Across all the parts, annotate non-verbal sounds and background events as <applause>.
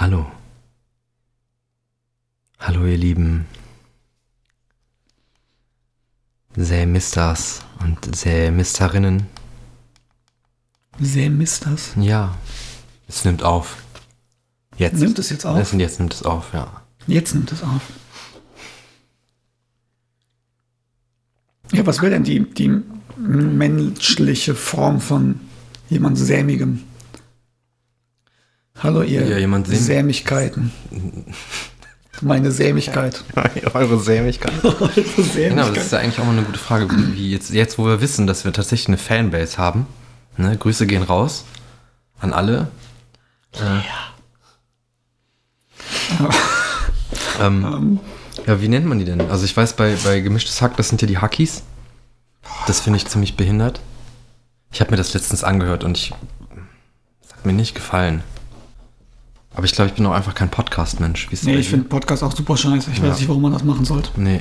Hallo. Hallo, ihr lieben Sämisters und Sämisterinnen. Sämisters? Ja, es nimmt auf. Jetzt. Nimmt es jetzt auf? Es, jetzt nimmt es auf, ja. Jetzt nimmt es auf. Ja, was will denn die, die menschliche Form von jemand Sämigem? Hallo, ihr Ja, jemand Säm- Sämigkeiten. <laughs> Meine Sämigkeit. Eure Sämigkeit. <laughs> Eure Genau, Sämigkeit. das ist ja eigentlich auch mal eine gute Frage, wie jetzt, jetzt wo wir wissen, dass wir tatsächlich eine Fanbase haben. Ne? Grüße gehen raus an alle. Äh, ähm, ja, wie nennt man die denn? Also ich weiß, bei, bei Gemischtes Hack, das sind ja die Hackies. Das finde ich ziemlich behindert. Ich habe mir das letztens angehört und ich... Das hat mir nicht gefallen. Aber ich glaube, ich bin auch einfach kein Podcast-Mensch. Nee, ich finde Podcast auch super scheiße. Ich Ja. weiß nicht, warum man das machen sollte. Nee.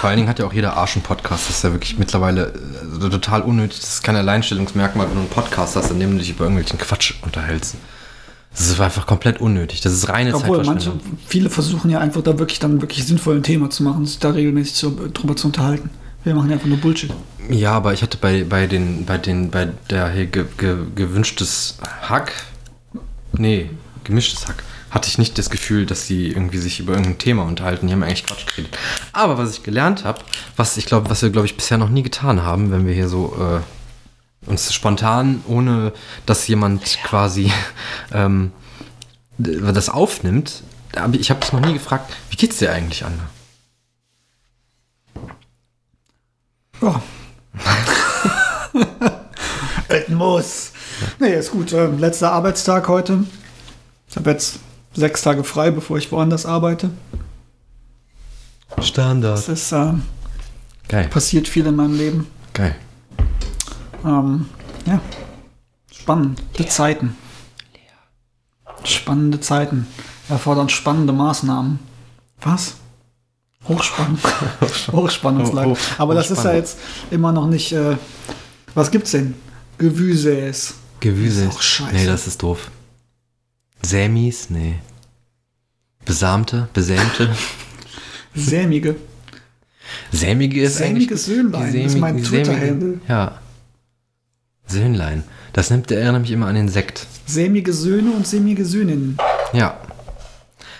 Vor allen Dingen hat ja auch jeder Arsch einen Podcast. Das ist ja wirklich mittlerweile äh, total unnötig. Das ist kein Alleinstellungsmerkmal, wenn du einen Podcast hast, in dem du dich über irgendwelchen Quatsch unterhältst. Das ist einfach komplett unnötig. Das ist reine Obwohl manche, viele versuchen ja einfach da wirklich dann wirklich sinnvoll ein Thema zu machen, sich da regelmäßig zu, drüber zu unterhalten. Wir machen ja einfach nur Bullshit. Ja, aber ich hatte bei, bei den, bei den, bei der hier ge, ge, gewünschtes Hack, nee, gemischtes Hack, hatte ich nicht das Gefühl, dass sie irgendwie sich über irgendein Thema unterhalten. Die haben eigentlich Quatsch geredet. Aber was ich gelernt habe, was ich glaube, was wir, glaube ich, bisher noch nie getan haben, wenn wir hier so äh, uns spontan, ohne dass jemand quasi <laughs> ähm, das aufnimmt, ich habe dich noch nie gefragt, wie geht's dir eigentlich, Anna? Ja. <laughs> es muss. Nee, ist gut. Ähm, letzter Arbeitstag heute. Ich habe jetzt sechs Tage frei, bevor ich woanders arbeite. Standard. Es ist ähm, Geil, passiert viel in meinem Leben. geil. Ähm, ja. Spannende Zeiten. Spannende Zeiten. Erfordern spannende Maßnahmen. Was? Hochspannung. <laughs> Hochspannungsleitung. Hoch- Aber das ist ja jetzt immer noch nicht. Äh, was gibt's denn? Gewüses. Gewüse. Das ist auch scheiße. Nee, das ist doof. Sämis? Nee. Besamte? Besämte? <laughs> Sämige. Sämige ist Sämiges Söhnlein die ist mein Twitter-Handle. Ja. Söhnlein. Das nimmt, erinnert mich immer an den Sekt. Sämige Söhne und sämige Söhninnen. Ja.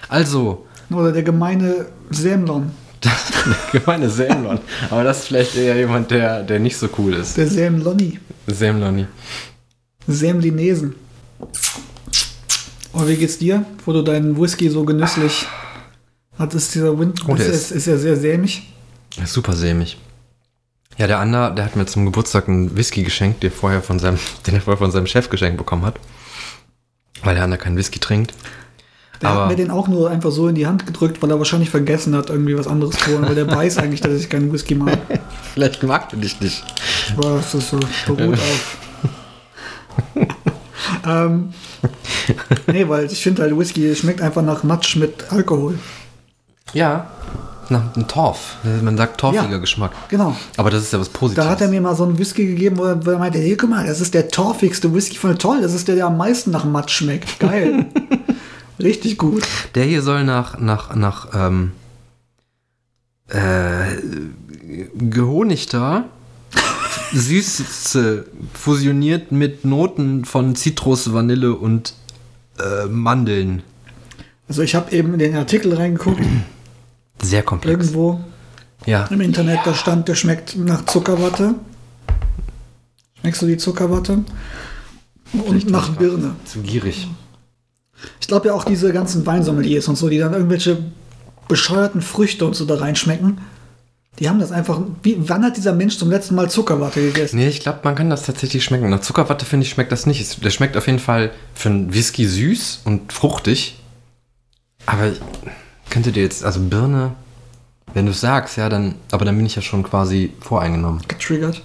Also, Oder der gemeine Sämlon. <laughs> gemeine Sämlon. Aber das ist vielleicht eher jemand, der, der nicht so cool ist. Der Sämloni. Sämloni. Sämlinesen. Oh, wie geht's dir, wo du deinen Whisky so genüsslich hattest? Dieser Wind Oh, der ist, ist ja sehr sämig. Ist super sämig. Ja, der Ander, der hat mir zum Geburtstag einen Whisky geschenkt, den, vorher von seinem, <laughs> den er vorher von seinem Chef geschenkt bekommen hat. Weil der Ander keinen Whisky trinkt. Der Aber- hat mir den auch nur einfach so in die Hand gedrückt, weil er wahrscheinlich vergessen hat, irgendwie was anderes zu holen, weil der weiß eigentlich, dass ich keinen Whisky mag. <laughs> Vielleicht mag er dich nicht. Aber es ist so beruht auf. <laughs> ähm, <laughs> nee, weil ich finde halt Whisky schmeckt einfach nach Matsch mit Alkohol. Ja. Nach einem Torf. Man sagt torfiger Ja. Geschmack. Genau. Aber das ist ja was Positives. Da hat er mir mal so einen Whisky gegeben, wo er, wo er meinte, hey, guck mal, das ist der torfigste Whisky von toll, das ist der, der am meisten nach Matsch schmeckt. Geil. <laughs> Richtig gut. Der hier soll nach, nach, nach, ähm, äh, gehonigter Süße fusioniert mit Noten von Zitrus, Vanille und äh, Mandeln. Also ich habe eben in den Artikel reingeguckt, Sehr komplex. irgendwo Ja. im Internet, da stand, der schmeckt nach Zuckerwatte. Schmeckst du die Zuckerwatte? Und nach Birne. Zu gierig. Ich glaube ja auch diese ganzen Weinsommeliers und so, die dann irgendwelche bescheuerten Früchte und so da reinschmecken, die haben das einfach. Wie, wann hat dieser Mensch zum letzten Mal Zuckerwatte gegessen? Nee, ich glaube, man kann das tatsächlich schmecken. Nach Zuckerwatte, finde ich, schmeckt das nicht. Es- Der schmeckt auf jeden Fall für einen Whisky süß und fruchtig. Aber könnte dir jetzt, also Birne, wenn du es sagst, ja, dann, aber dann bin ich ja schon quasi voreingenommen. Getriggert.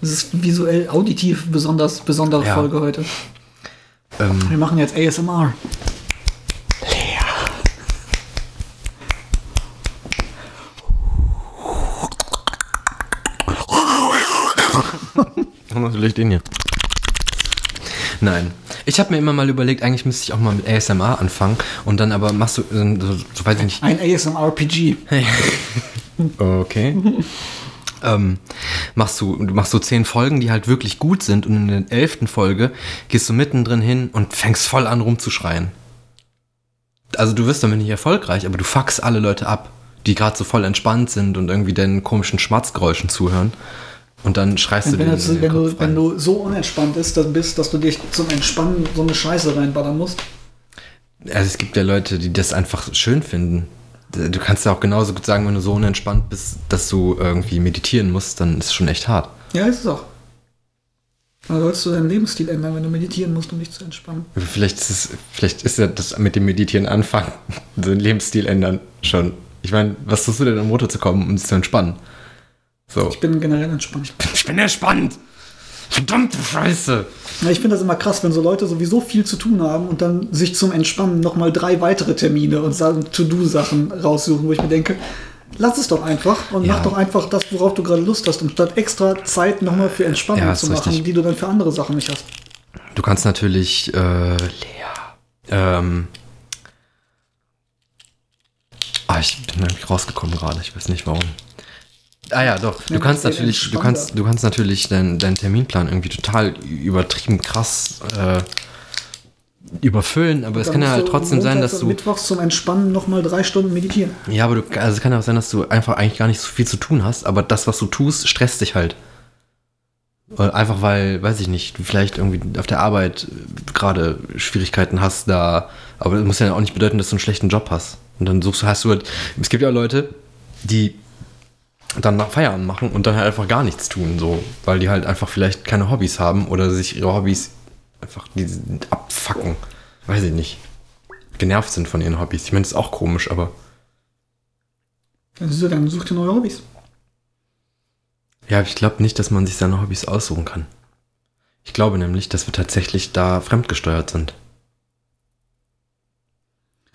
Das ist visuell, auditiv besonders besondere Ja. Folge heute. Ähm, Wir machen jetzt ASMR. Und natürlich den hier. Nein. Ich habe mir immer mal überlegt, eigentlich müsste ich auch mal mit ASMR anfangen und dann aber machst du, so, so weiß ich nicht. Ein ASMR-RPG. <laughs> Okay. <laughs> ähm, machst du, du machst so zehn Folgen, die halt wirklich gut sind und in der elften Folge gehst du mittendrin hin und fängst voll an rumzuschreien. Also du wirst damit nicht erfolgreich, aber du fuckst alle Leute ab, die gerade so voll entspannt sind und irgendwie deinen komischen Schmatzgeräuschen zuhören. Und dann schreist du Wenn, das, wenn, du, wenn du so unentspannt bist, dann bist, dass du dich zum Entspannen so eine Scheiße reinballern musst. Also es gibt ja Leute, die das einfach schön finden. Du kannst ja auch genauso gut sagen, wenn du so unentspannt bist, dass du irgendwie meditieren musst, dann ist es schon echt hart. Ja, ist es auch. Dann sollst du deinen Lebensstil ändern, wenn du meditieren musst, um dich zu entspannen. Vielleicht ist es, vielleicht ist ja das mit dem Meditieren anfangen, <laughs> den Lebensstil ändern schon. Ich meine, was tust du denn, um runterzukommen, um dich zu entspannen? So. Ich bin generell entspannt. Ich bin entspannt! Verdammte Scheiße! Ja, ich finde das immer krass, wenn so Leute sowieso viel zu tun haben und dann sich zum Entspannen nochmal drei weitere Termine und sagen To-Do-Sachen raussuchen, wo ich mir denke, lass es doch einfach und Ja. mach doch einfach das, worauf du gerade Lust hast, anstatt extra Zeit nochmal für Entspannung Ja, zu machen, richtig. die du dann für andere Sachen nicht hast. Du kannst natürlich, äh, Lea, ähm, ah, ich bin irgendwie rausgekommen gerade, ich weiß nicht warum. Ah ja, doch, du kannst natürlich, du kannst, du kannst natürlich deinen deinen Terminplan irgendwie total übertrieben krass, äh, überfüllen, aber es kann ja halt trotzdem sein, dass du, Mittwochs zum Entspannen nochmal drei Stunden meditieren. ja, aber du, also es kann ja auch sein, dass du einfach eigentlich gar nicht so viel zu tun hast, aber das, was du tust, stresst dich halt. Oder Einfach weil, weiß ich nicht, du vielleicht irgendwie auf der Arbeit gerade Schwierigkeiten hast da, aber das muss ja auch nicht bedeuten, dass du einen schlechten Job hast. Und dann suchst du, hast du halt, es gibt ja Leute, die dann nach Feierabend machen und dann halt einfach gar nichts tun, so, weil die halt einfach vielleicht keine Hobbys haben oder sich ihre Hobbys einfach die abfacken. Weiß ich nicht. Genervt sind von ihren Hobbys. Ich meine, das ist auch komisch, aber du, dann such dir neue Hobbys. Ja, ich glaube nicht, dass man sich seine Hobbys aussuchen kann. Ich glaube nämlich, dass wir tatsächlich da fremdgesteuert sind.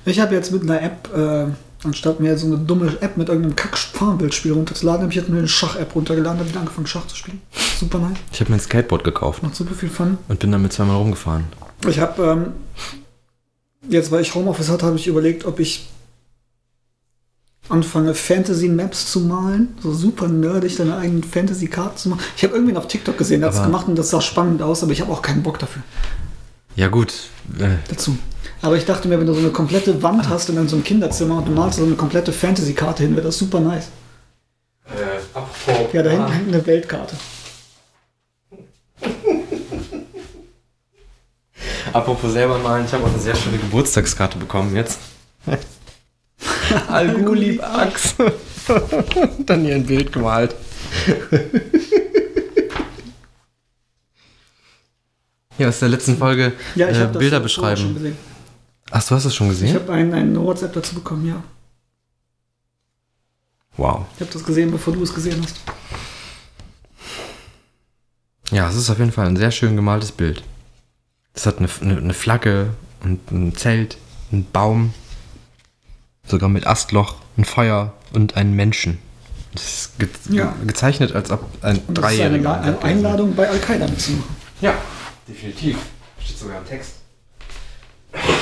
Ich habe jetzt mit einer App, äh, anstatt mir so eine dumme App mit irgendeinem Kack-Farmbildspiel runterzuladen, habe ich jetzt mir eine Schach-App runtergeladen, habe wieder angefangen Schach zu spielen. Super nice, Ich habe mir ein Skateboard gekauft macht super viel Fun. und bin damit zweimal rumgefahren. Ich habe, ähm, jetzt weil ich Homeoffice hatte, habe ich überlegt, ob ich anfange, Fantasy-Maps zu malen. So super nerdig, deine eigenen Fantasy-Karten zu machen. Ich habe irgendwen auf TikTok gesehen, der hat es gemacht und das sah spannend aus, aber ich habe auch keinen Bock dafür. Ja gut, äh, dazu. Aber ich dachte mir, wenn du so eine komplette Wand hast in so einem Kinderzimmer und du malst so eine komplette Fantasy-Karte hin, wäre das super nice. Ja, da hinten hängt eine Weltkarte. Apropos selber malen, ich habe auch eine sehr schöne Geburtstagskarte bekommen jetzt. Algulib Ax. <laughs> Dann hier ein Bild gemalt. <laughs> Ja, aus der letzten Folge Ja, ich äh, das Bilder vorher schon beschreiben. gesehen. Ach, du hast das schon Ich gesehen? habe ein, eine WhatsApp dazu bekommen, ja. Wow. Ich habe das gesehen, bevor du es gesehen hast. Ja, es ist auf jeden Fall ein sehr schön gemaltes Bild. Es hat eine, eine, eine Flagge und ein Zelt, einen Baum, sogar mit Astloch, ein Feuer und einen Menschen. Das ist ge Ja. gezeichnet, als ob ein Und das ist Dreijähriger. Eine Einladung bei Al-Qaida mitzumachen. Ja, definitiv. Steht sogar im Text.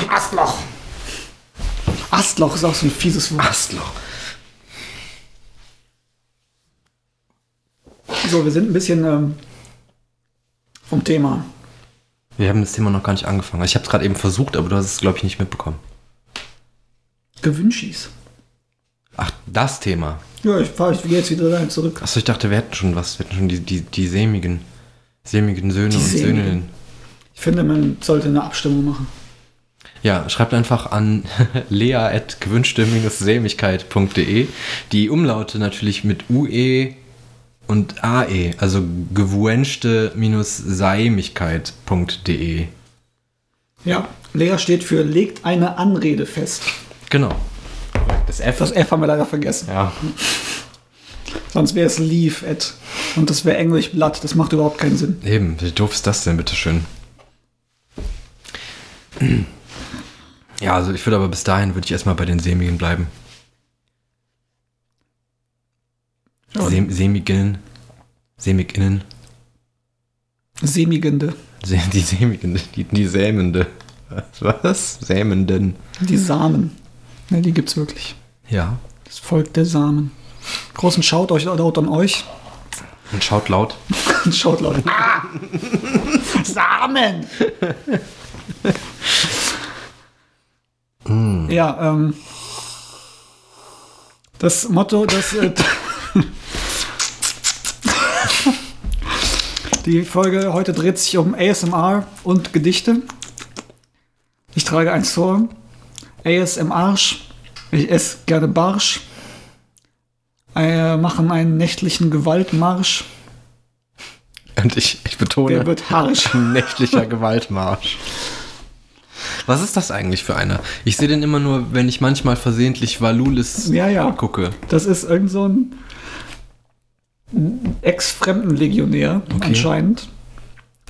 Astloch. Astloch ist auch so ein fieses Wort. Astloch. So, wir sind ein bisschen ähm, vom Thema. Wir haben das Thema noch gar nicht angefangen. Ich habe es gerade eben versucht, aber du hast es, glaube ich, nicht mitbekommen. Gewünschis. Ach, das Thema. Ja, ich, fahr, ich gehe jetzt wieder rein zurück. Achso, ich dachte, wir hätten schon was. Wir hätten schon die, die, die sämigen, sämigen Söhne Die und. Söhninnen. Ich finde, man sollte eine Abstimmung machen. Ja, schreibt einfach an <laughs> lea.gewünschte-sämigkeit.de. Die Umlaute natürlich mit UE und AE, also gewünschte-sämigkeit.de. Ja, Lea steht für legt eine Anrede fest. Genau. Das F. Das F haben wir leider vergessen. ja. Sonst wäre es leave at. Und das wäre Englisch Blatt. Das macht überhaupt keinen Sinn. Eben, wie doof ist das denn, bitteschön? Ja, also ich würde aber bis dahin, würde ich erstmal bei den Sämigen bleiben. Ja. Säm Sämigen. Sämiginnen. Sämigende. Se- Die sämigende, die, die sämende. Was? Was? Sämenden. Die Samen. Ne, die gibt's wirklich. Ja. Das Volk der Samen. Großen Schaut euch laut an euch. Und schaut laut. <laughs> Schaut laut. Ah! <laughs> Samen! Ja, ähm. Das Motto, das. Äh, <laughs> die Folge heute dreht sich um ASMR und Gedichte. Ich trage eins vor. ASMR. Ich esse gerne Barsch. Äh, machen einen nächtlichen Gewaltmarsch. Und ich, ich betone, Der wird harsch. <laughs> nächtlicher Gewaltmarsch. Was ist das eigentlich für einer? Ich sehe den immer nur, wenn ich manchmal versehentlich Valulis Ja, ja. gucke. Das ist irgend so ein Ex-Fremdenlegionär Okay. anscheinend.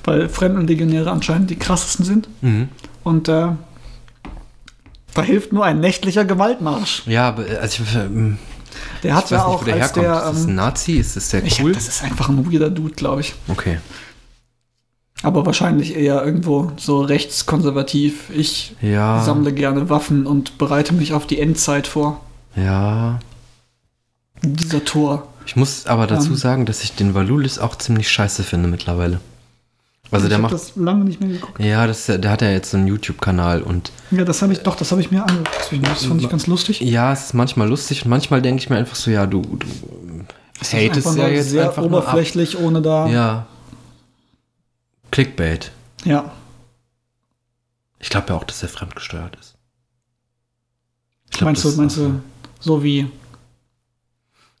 Weil Fremdenlegionäre anscheinend die krassesten sind. Mhm. Und äh, da hilft nur ein nächtlicher Gewaltmarsch. Ja, aber äh, also ich, ähm, Der ich hat weiß ja nicht, auch wo der als herkommt. der. ist das ein Ähm, Nazi? Ist das sehr ich, cool? das ist einfach ein weirder Dude, glaube ich. Okay. Aber wahrscheinlich eher irgendwo so rechtskonservativ. Ich Ja. sammle gerne Waffen und bereite mich auf die Endzeit vor. Ja. Dieser Tor. Ich muss aber dazu Ähm. sagen, dass ich den Valulis auch ziemlich scheiße finde mittlerweile. Also ich der hab macht. das lange nicht mehr geguckt. Ja, das, der hat ja jetzt so einen YouTube-Kanal und Ja, das habe ich doch, das habe ich mir angeguckt. Das fand ich ganz lustig. ja, es ist manchmal lustig und manchmal denke ich mir einfach so, ja, du, du Es hatest ja jetzt sehr einfach oberflächlich, ohne da. Ja. Clickbait. Ja. Ich glaube ja auch, dass er fremdgesteuert ist. Ich glaub, meinst du, meinst du, so wie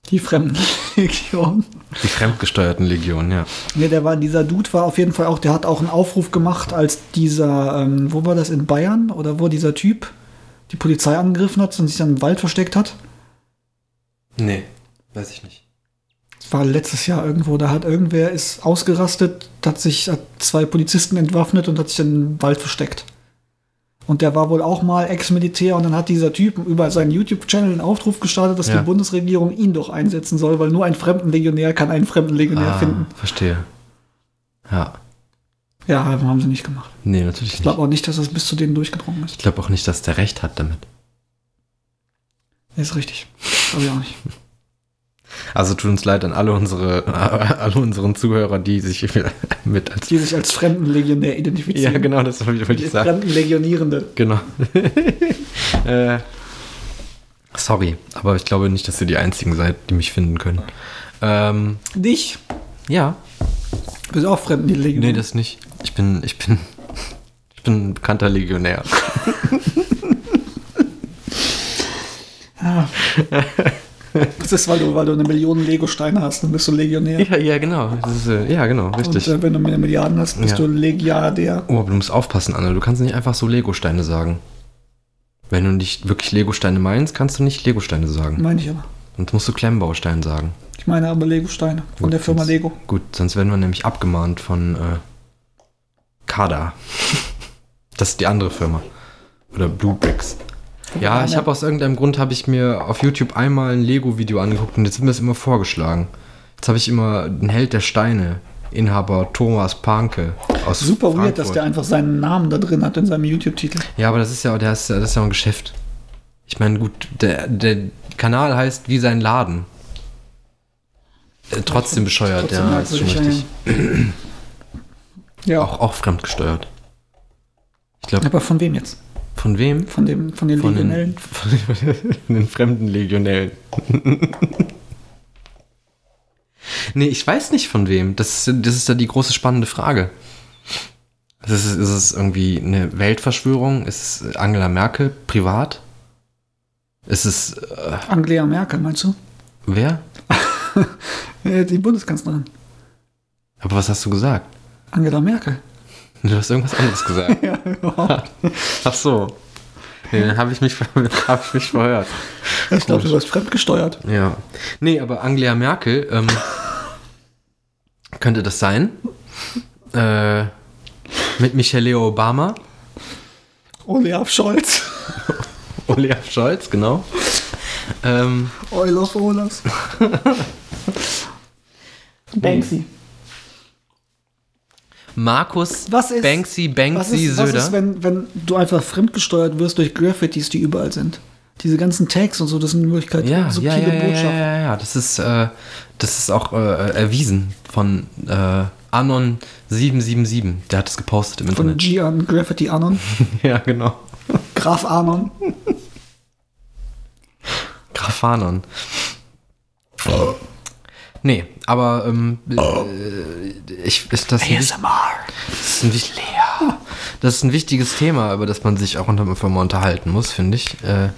die Fremdenlegion? <laughs> so. Die fremdgesteuerten Legionen, ja. Ne, der war, dieser Dude war auf jeden Fall auch, der hat auch einen Aufruf gemacht, als dieser, ähm, wo war das, in Bayern? Oder wo dieser Typ die Polizei angegriffen hat und sich dann im Wald versteckt hat? Nee, weiß ich nicht. Das war letztes Jahr irgendwo, da hat irgendwer ist ausgerastet, hat sich hat zwei Polizisten entwaffnet und hat sich dann im Wald versteckt. Und der war wohl auch mal Ex-Militär und dann hat dieser Typ über seinen YouTube-Channel einen Aufruf gestartet, dass Ja. die Bundesregierung ihn doch einsetzen soll, weil nur ein Fremdenlegionär kann einen Fremdenlegionär Ah, finden. verstehe. Ja. Ja, haben sie nicht gemacht. Nee, natürlich Ich nicht. glaube auch nicht, dass es bis zu denen durchgedrungen ist. Ich glaube auch nicht, dass der Recht hat damit. Ist richtig. Glaube ich auch nicht. Also tut uns leid an alle unsere, <laughs> alle unseren Zuhörer, die sich <laughs> mit als. Die sich als Fremdenlegionär identifizieren. Ja, genau, das wollte Die ich sagen. Fremdenlegionierende. Genau. <laughs> äh, sorry, aber ich glaube nicht, dass ihr die einzigen seid, die mich finden können. Ähm, Dich. ja. Du bist auch Fremdenlegionär. Nee, das nicht. Ich bin, ich bin, ich bin ein bekannter Legionär. Ah. Das ist, weil du, weil du eine Million Lego-Steine hast, dann bist du Legionär. Ja, ja, genau. Ist, äh, ja, genau, richtig. Und äh, wenn du mehr Milliarden hast, bist Ja. du Legiardär. Oh, aber du musst aufpassen, Anna. Du kannst nicht einfach so Lego-Steine sagen. Wenn du nicht wirklich Lego-Steine meinst, kannst du nicht Lego-Steine sagen. Meine ich aber. Sonst musst du Klemmbaustein sagen. Ich meine aber Lego-Steine von Gut, der Firma sonst- Lego. Gut, sonst werden wir nämlich abgemahnt von äh, Kada. <laughs> Das ist die andere Firma. Oder Blue Bricks. Ja, ich habe aus irgendeinem Grund habe ich mir auf YouTube einmal ein Lego-Video angeguckt und jetzt wird mir das immer vorgeschlagen. Jetzt habe ich immer den Held der Steine, Inhaber Thomas Panke aus Super Frankfurt. weird, dass der einfach seinen Namen da drin hat in seinem YouTube-Titel. Ja, aber das ist ja, der ist, das ist ja ein Geschäft. Ich meine, gut, der, der Kanal heißt wie sein Laden. Äh, trotzdem bescheuert, Trotzdem ja, ist schon richtig. Ja, Auch, auch fremdgesteuert. Ich glaube, aber von wem jetzt? Von wem? Von, dem, von den Von den, Legionellen? von <laughs> den fremden Legionellen. <laughs> nee, ich weiß nicht von wem. Das, ist- das ist ja die große spannende Frage. Ist es, ist es irgendwie eine Weltverschwörung? Ist es Angela Merkel privat? Ist es äh, Angela Merkel, meinst du? wer? Äh, <laughs> die Bundeskanzlerin. Aber was hast du gesagt? Angela Merkel. Du hast irgendwas anderes gesagt. <laughs> Ja, überhaupt. Ach so. Nee, dann habe ich, mich <laughs> hab ich mich verhört. Ich glaube, du wirst fremdgesteuert. Ja. Nee, aber Angela Merkel, ähm, könnte das sein? Äh, mit Michelle Obama, Olaf Scholz. <laughs> Olaf Scholz, genau. Ähm, Olaf Olaf. Banksy. Markus Was ist, Banksy Banksy was ist, was Söder. ist wenn, wenn du einfach fremdgesteuert wirst durch Graffitis, die überall sind? Diese ganzen Tags und so, das sind in Wirklichkeit ja, ja, subtile ja, ja, ja, Botschaften. ja, ja, das ist, äh, das ist auch äh, erwiesen von äh, Anon777. Der hat es gepostet im Von Internet. G an Graffiti Anon, <laughs> ja, genau. Graf Anon. Graphanon. Nee, aber ähm, äh, ich, ist das, ein, ASMR. das, ist ein, das ist ein wichtiges Thema, über das man sich auch unter, einfach mal unterhalten muss, finde ich. Äh,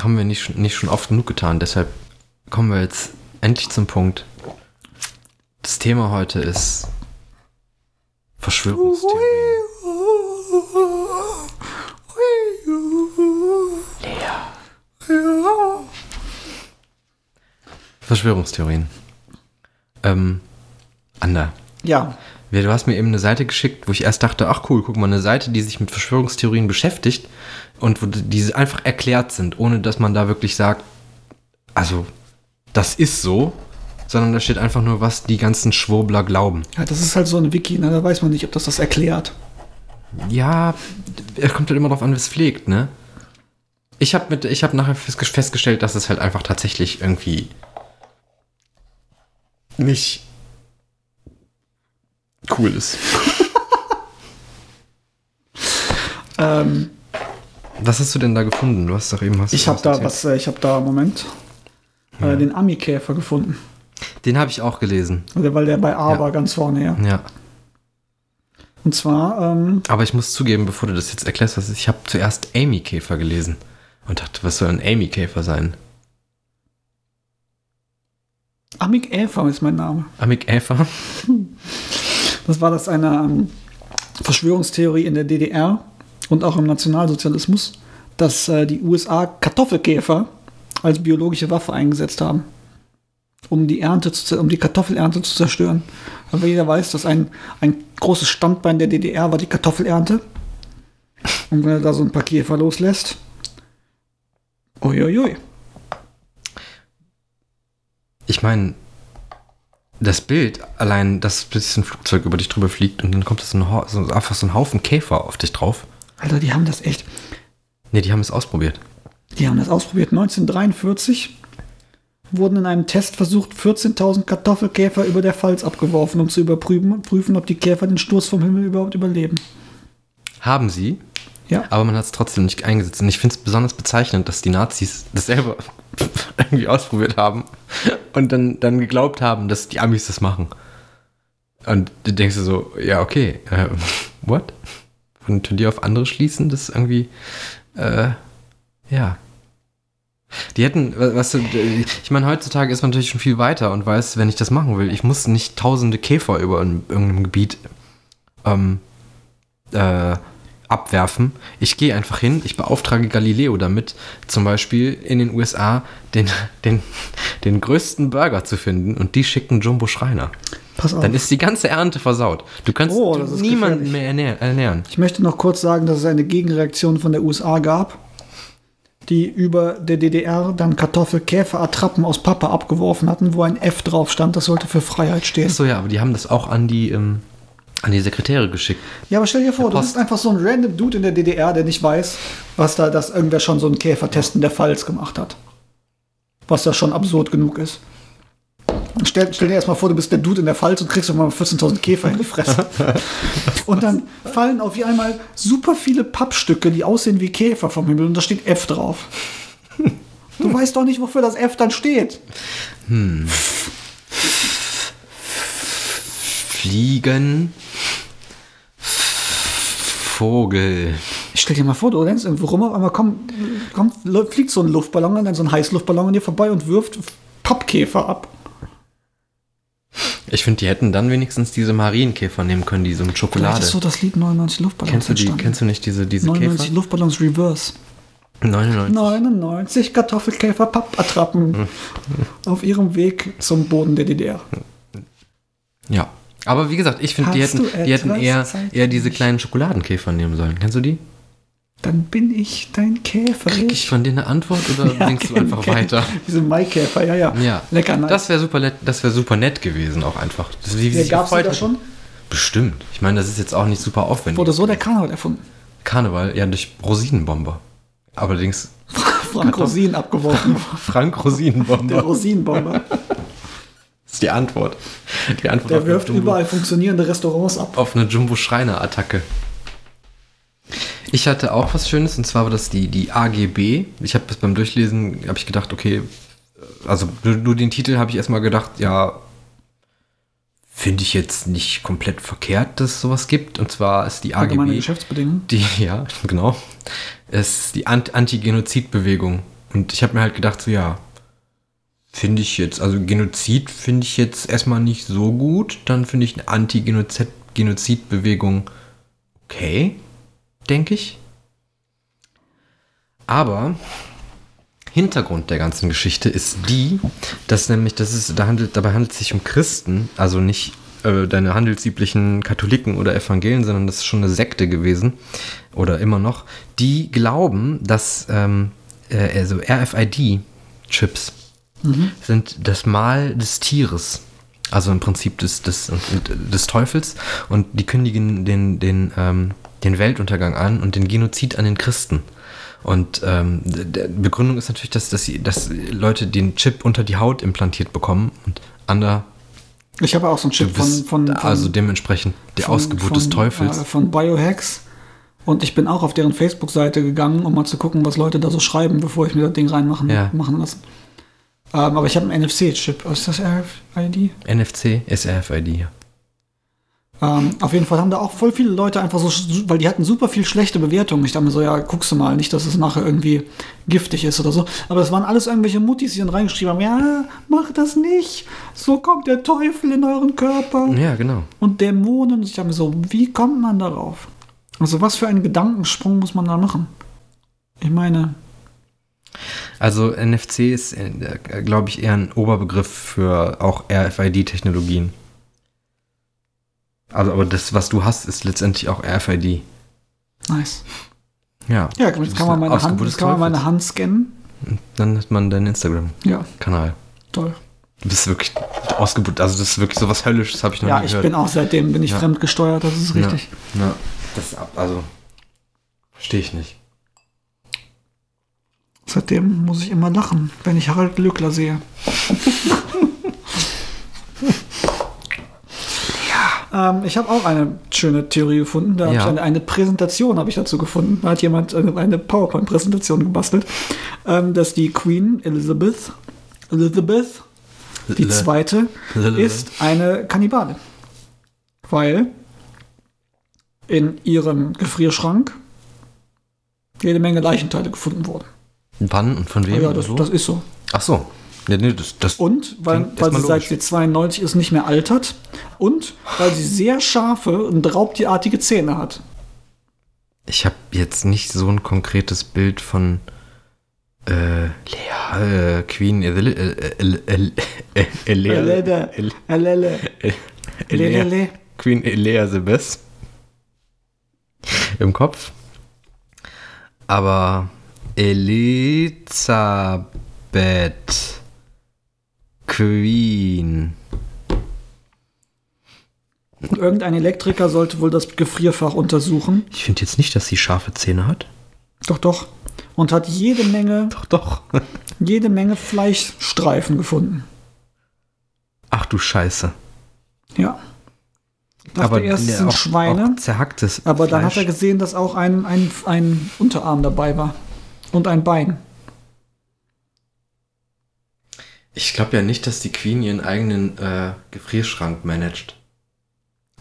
haben wir nicht, schon- nicht schon oft genug getan. Deshalb kommen wir jetzt endlich zum Punkt. Das Thema heute ist Verschwörungstheorien. Verschwörungstheorien. Ähm, Ander, Ja, Du hast mir eben eine Seite geschickt, wo ich erst dachte, ach cool, guck mal, eine Seite, die sich mit Verschwörungstheorien beschäftigt und wo die einfach erklärt sind, ohne dass man da wirklich sagt, also das ist so, sondern da steht einfach nur, was die ganzen Schwurbler glauben. ja, das ist halt so ein Wiki, ne? da weiß man nicht, ob das das erklärt. Ja, es kommt halt immer darauf an, wie es pflegt, ne? Ich habe habe nachher festge- festgestellt, dass es halt einfach tatsächlich irgendwie nicht cool ist. <laughs> Ähm, Was hast du denn da gefunden? Du hast doch eben was. ich habe da was, äh, ich habe da, Moment, äh, den Ami-Käfer gefunden. Den habe ich auch gelesen. Oder weil der bei A Ja. war ganz vorne her. Ja. Und zwar, ähm, Aber ich muss zugeben, bevor du das jetzt erklärst, was ist, ich habe zuerst Amy Käfer gelesen und dachte, was soll ein Amy Käfer sein? Amik Elfer ist mein Name. Amik Käfer? Das war das eine ähm, Verschwörungstheorie in der DDR und auch im Nationalsozialismus, dass äh, die USA Kartoffelkäfer als biologische Waffe eingesetzt haben, um die Ernte, zu, um die Kartoffelernte zu zerstören. Aber jeder weiß, dass ein, ein großes Standbein der DDR war die Kartoffelernte. Und wenn er da so ein paar Käfer loslässt, uiuiui. Ich meine, das Bild, allein, dass ein Flugzeug über dich drüber fliegt und dann kommt das ein, so, einfach so ein Haufen Käfer auf dich drauf. Alter, die haben das echt. Ne, die haben es ausprobiert. Die haben das ausprobiert. 1943 wurden in einem Testversuch 14.000 Kartoffelkäfer über der Pfalz abgeworfen, um zu überprüfen, prüfen, ob die Käfer den Sturz vom Himmel überhaupt überleben. Haben sie, Ja. aber man hat es trotzdem nicht eingesetzt. Und ich finde es besonders bezeichnend, dass die Nazis das selber <laughs> irgendwie ausprobiert haben und dann, dann geglaubt haben, dass die Amis das machen. Und du denkst dir so, ja, okay, äh, what? Und die auf andere schließen, das ist irgendwie, äh, ja. Die hätten, weißt du, ich meine, heutzutage ist man natürlich schon viel weiter und weiß, wenn ich das machen will, ich muss nicht tausende Käfer über in irgendeinem Gebiet ähm, äh, abwerfen. Ich gehe einfach hin, ich beauftrage Galileo damit, zum Beispiel in den USA den, <laughs> den, den größten Burger zu finden und die schicken Jumbo Schreiner. Pass auf. Dann ist die ganze Ernte versaut. Du kannst Oh, niemanden gefährlich. mehr ernähr- ernähren. Ich möchte noch kurz sagen, dass es eine Gegenreaktion von der USA gab, die über der DDR dann Kartoffelkäfer-Attrappen aus Pappe abgeworfen hatten, wo ein F drauf stand. Das sollte für Freiheit stehen. Achso, ja, aber die haben das auch an die, ähm, an die Sekretäre geschickt. Ja, aber stell dir vor, du Post. bist einfach so ein random Dude in der DDR, der nicht weiß, was da, dass irgendwer schon so einen Käfertesten der Pfalz gemacht hat. Was ja schon absurd genug ist. Stell, stell dir erstmal vor, du bist der Dude in der Pfalz und kriegst einmal 14.000 Käfer in die Fresse. <laughs> und dann fallen auf einmal super viele Pappstücke, die aussehen wie Käfer vom Himmel und da steht F drauf. Du weißt doch nicht, wofür das F dann steht. Fliegen. Vogel. Stell dir mal vor, du rennst irgendwo rum, auf einmal kommt, kommt, fliegt so ein Luftballon, dann so ein Heißluftballon an dir vorbei und wirft Pappkäfer ab. Ich finde, die hätten dann wenigstens diese Marienkäfer nehmen können, die so mit Schokolade. ist so das Lied 99 Luftballons kennst du die? entstanden. Kennst du nicht diese, diese 99 Käfer? Luftballons Reverse. 99. 99 Kartoffelkäfer Pappattrappen auf ihrem Weg zum Boden der DDR. Ja. Aber wie gesagt, ich finde, die hätten, die hätten eher, Zeit eher diese kleinen Schokoladenkäfer nehmen sollen. Kennst du die? Dann bin ich dein Käfer. Krieg ich von dir eine Antwort oder <laughs> Ja, denkst du einfach kenn- weiter? Diese Maikäfer, ja, ja. Ja. Lecker, nice. Das wäre super, nett- das wär super nett gewesen auch einfach. Wie, die gefreut da schon? Bestimmt. Ich meine, das ist jetzt auch nicht super aufwendig. Wurde so der Karneval erfunden. Karneval, ja, durch Rosinenbomber. Allerdings <laughs> Frank Rosinen abgeworfen. <laughs> Frank Der Rosinenbomber. Ist die Antwort. Die Antwort Der wirft überall funktionierende Restaurants ab. auf eine Jumbo-Schreiner-Attacke. Ich hatte auch was Schönes, und zwar war das die, die AGB. Ich habe das beim Durchlesen, habe ich gedacht, okay, also nur, nur den Titel habe ich erstmal gedacht, ja, finde ich jetzt nicht komplett verkehrt, dass es sowas gibt. Und zwar ist die Allgemeine AGB, Geschäftsbedingungen. die, <laughs> ja, genau, es ist die Ant- Anti-Genozid-Bewegung. Und ich habe mir halt gedacht, so ja, finde ich jetzt, also Genozid finde ich jetzt erstmal nicht so gut. Dann finde ich eine Anti-Genozid-Bewegung okay, denke ich. Aber Hintergrund der ganzen Geschichte ist die, dass nämlich, das ist, da handelt, dabei handelt es sich um Christen, also nicht äh, deine handelsüblichen Katholiken oder Evangelien, sondern das ist schon eine Sekte gewesen oder immer noch, die glauben, dass ähm, äh, also RFID-Chips sind das Mal des Tieres. Also im Prinzip des, des, des Teufels. Und die kündigen den, den, ähm, den Weltuntergang an und den Genozid an den Christen. Und ähm, die Begründung ist natürlich, dass, dass, sie, dass Leute den Chip unter die Haut implantiert bekommen und andere Ich habe auch so einen Chip von, von, von, also dementsprechend die von- Ausgeburt von, des Teufels. Äh, von Biohacks. Und ich bin auch auf deren Facebook-Seite gegangen, um mal zu gucken, was Leute da so schreiben, bevor ich mir das Ding reinmachen Ja. machen lasse. Ähm, aber ich habe einen NFC-Chip. Ist das RFID? NFC ist RFID. ja. Ähm, auf jeden Fall haben da auch voll viele Leute einfach so, weil die hatten super viel schlechte Bewertungen. Ich dachte mir so, ja, guckst du mal, nicht, dass es nachher irgendwie giftig ist oder so. Aber es waren alles irgendwelche Muttis, die dann reingeschrieben haben, ja, mach das nicht. So kommt der Teufel in euren Körper. Ja, genau. Und Dämonen. Ich dachte mir so, wie kommt man darauf? Also was für einen Gedankensprung muss man da machen? Ich meine, Also NFC ist, äh, glaube ich, eher ein Oberbegriff für auch RFID-Technologien. Also, aber das, was du hast, ist letztendlich auch RFID. nice. Ja. Ja, jetzt kann man eine meine Hand, jetzt kann man meine. Hand scannen. Dann hat man deinen Instagram-Kanal. Ja, toll. Du bist wirklich ausgebucht. Also, das ist wirklich so was Höllisches, habe ich noch Ja, nie ich gehört. bin auch seitdem bin ich Ja. fremdgesteuert, das ist richtig. Ja, ja. Das also. Verstehe ich nicht. Seitdem muss ich immer lachen, wenn ich Harald Glöckler sehe. <laughs> ja. Ähm, ich habe auch eine schöne Theorie gefunden. Da habe Ja. ich eine, eine Präsentation habe ich dazu gefunden. Da hat jemand eine PowerPoint-Präsentation gebastelt, ähm, dass die Queen Elizabeth, Elizabeth, die Le- zweite, Le- ist eine Kannibalin. Weil in ihrem Gefrierschrank jede Menge Leichenteile gefunden wurden. Wann und von wem? Ja, oder das, so? das ist so. Ach so. Nee, nee, das, das, Und weil, weil sie seit sie 92 ist nicht mehr altert. Und weil sie sehr scharfe und raubtierartige Zähne hat. Ich habe jetzt nicht so ein konkretes Bild von äh, Lea, äh, Queen Elea, Elele. Elea. Queen Elizabeth im Kopf. Aber Elisabeth Queen. Irgendein Elektriker sollte wohl das Gefrierfach untersuchen. Ich finde jetzt nicht, dass sie scharfe Zähne hat. Doch, doch. Und hat jede Menge, Doch, doch. <laughs> jede Menge Fleischstreifen gefunden. Ach du Scheiße. Ja. Dachte erst, es der sind auch- Schweine. Auch zerhacktes Aber dann hat er gesehen, dass auch ein, ein, ein Unterarm dabei war. Und ein Bein. Ich glaube ja nicht, dass die Queen ihren eigenen äh, Gefrierschrank managt.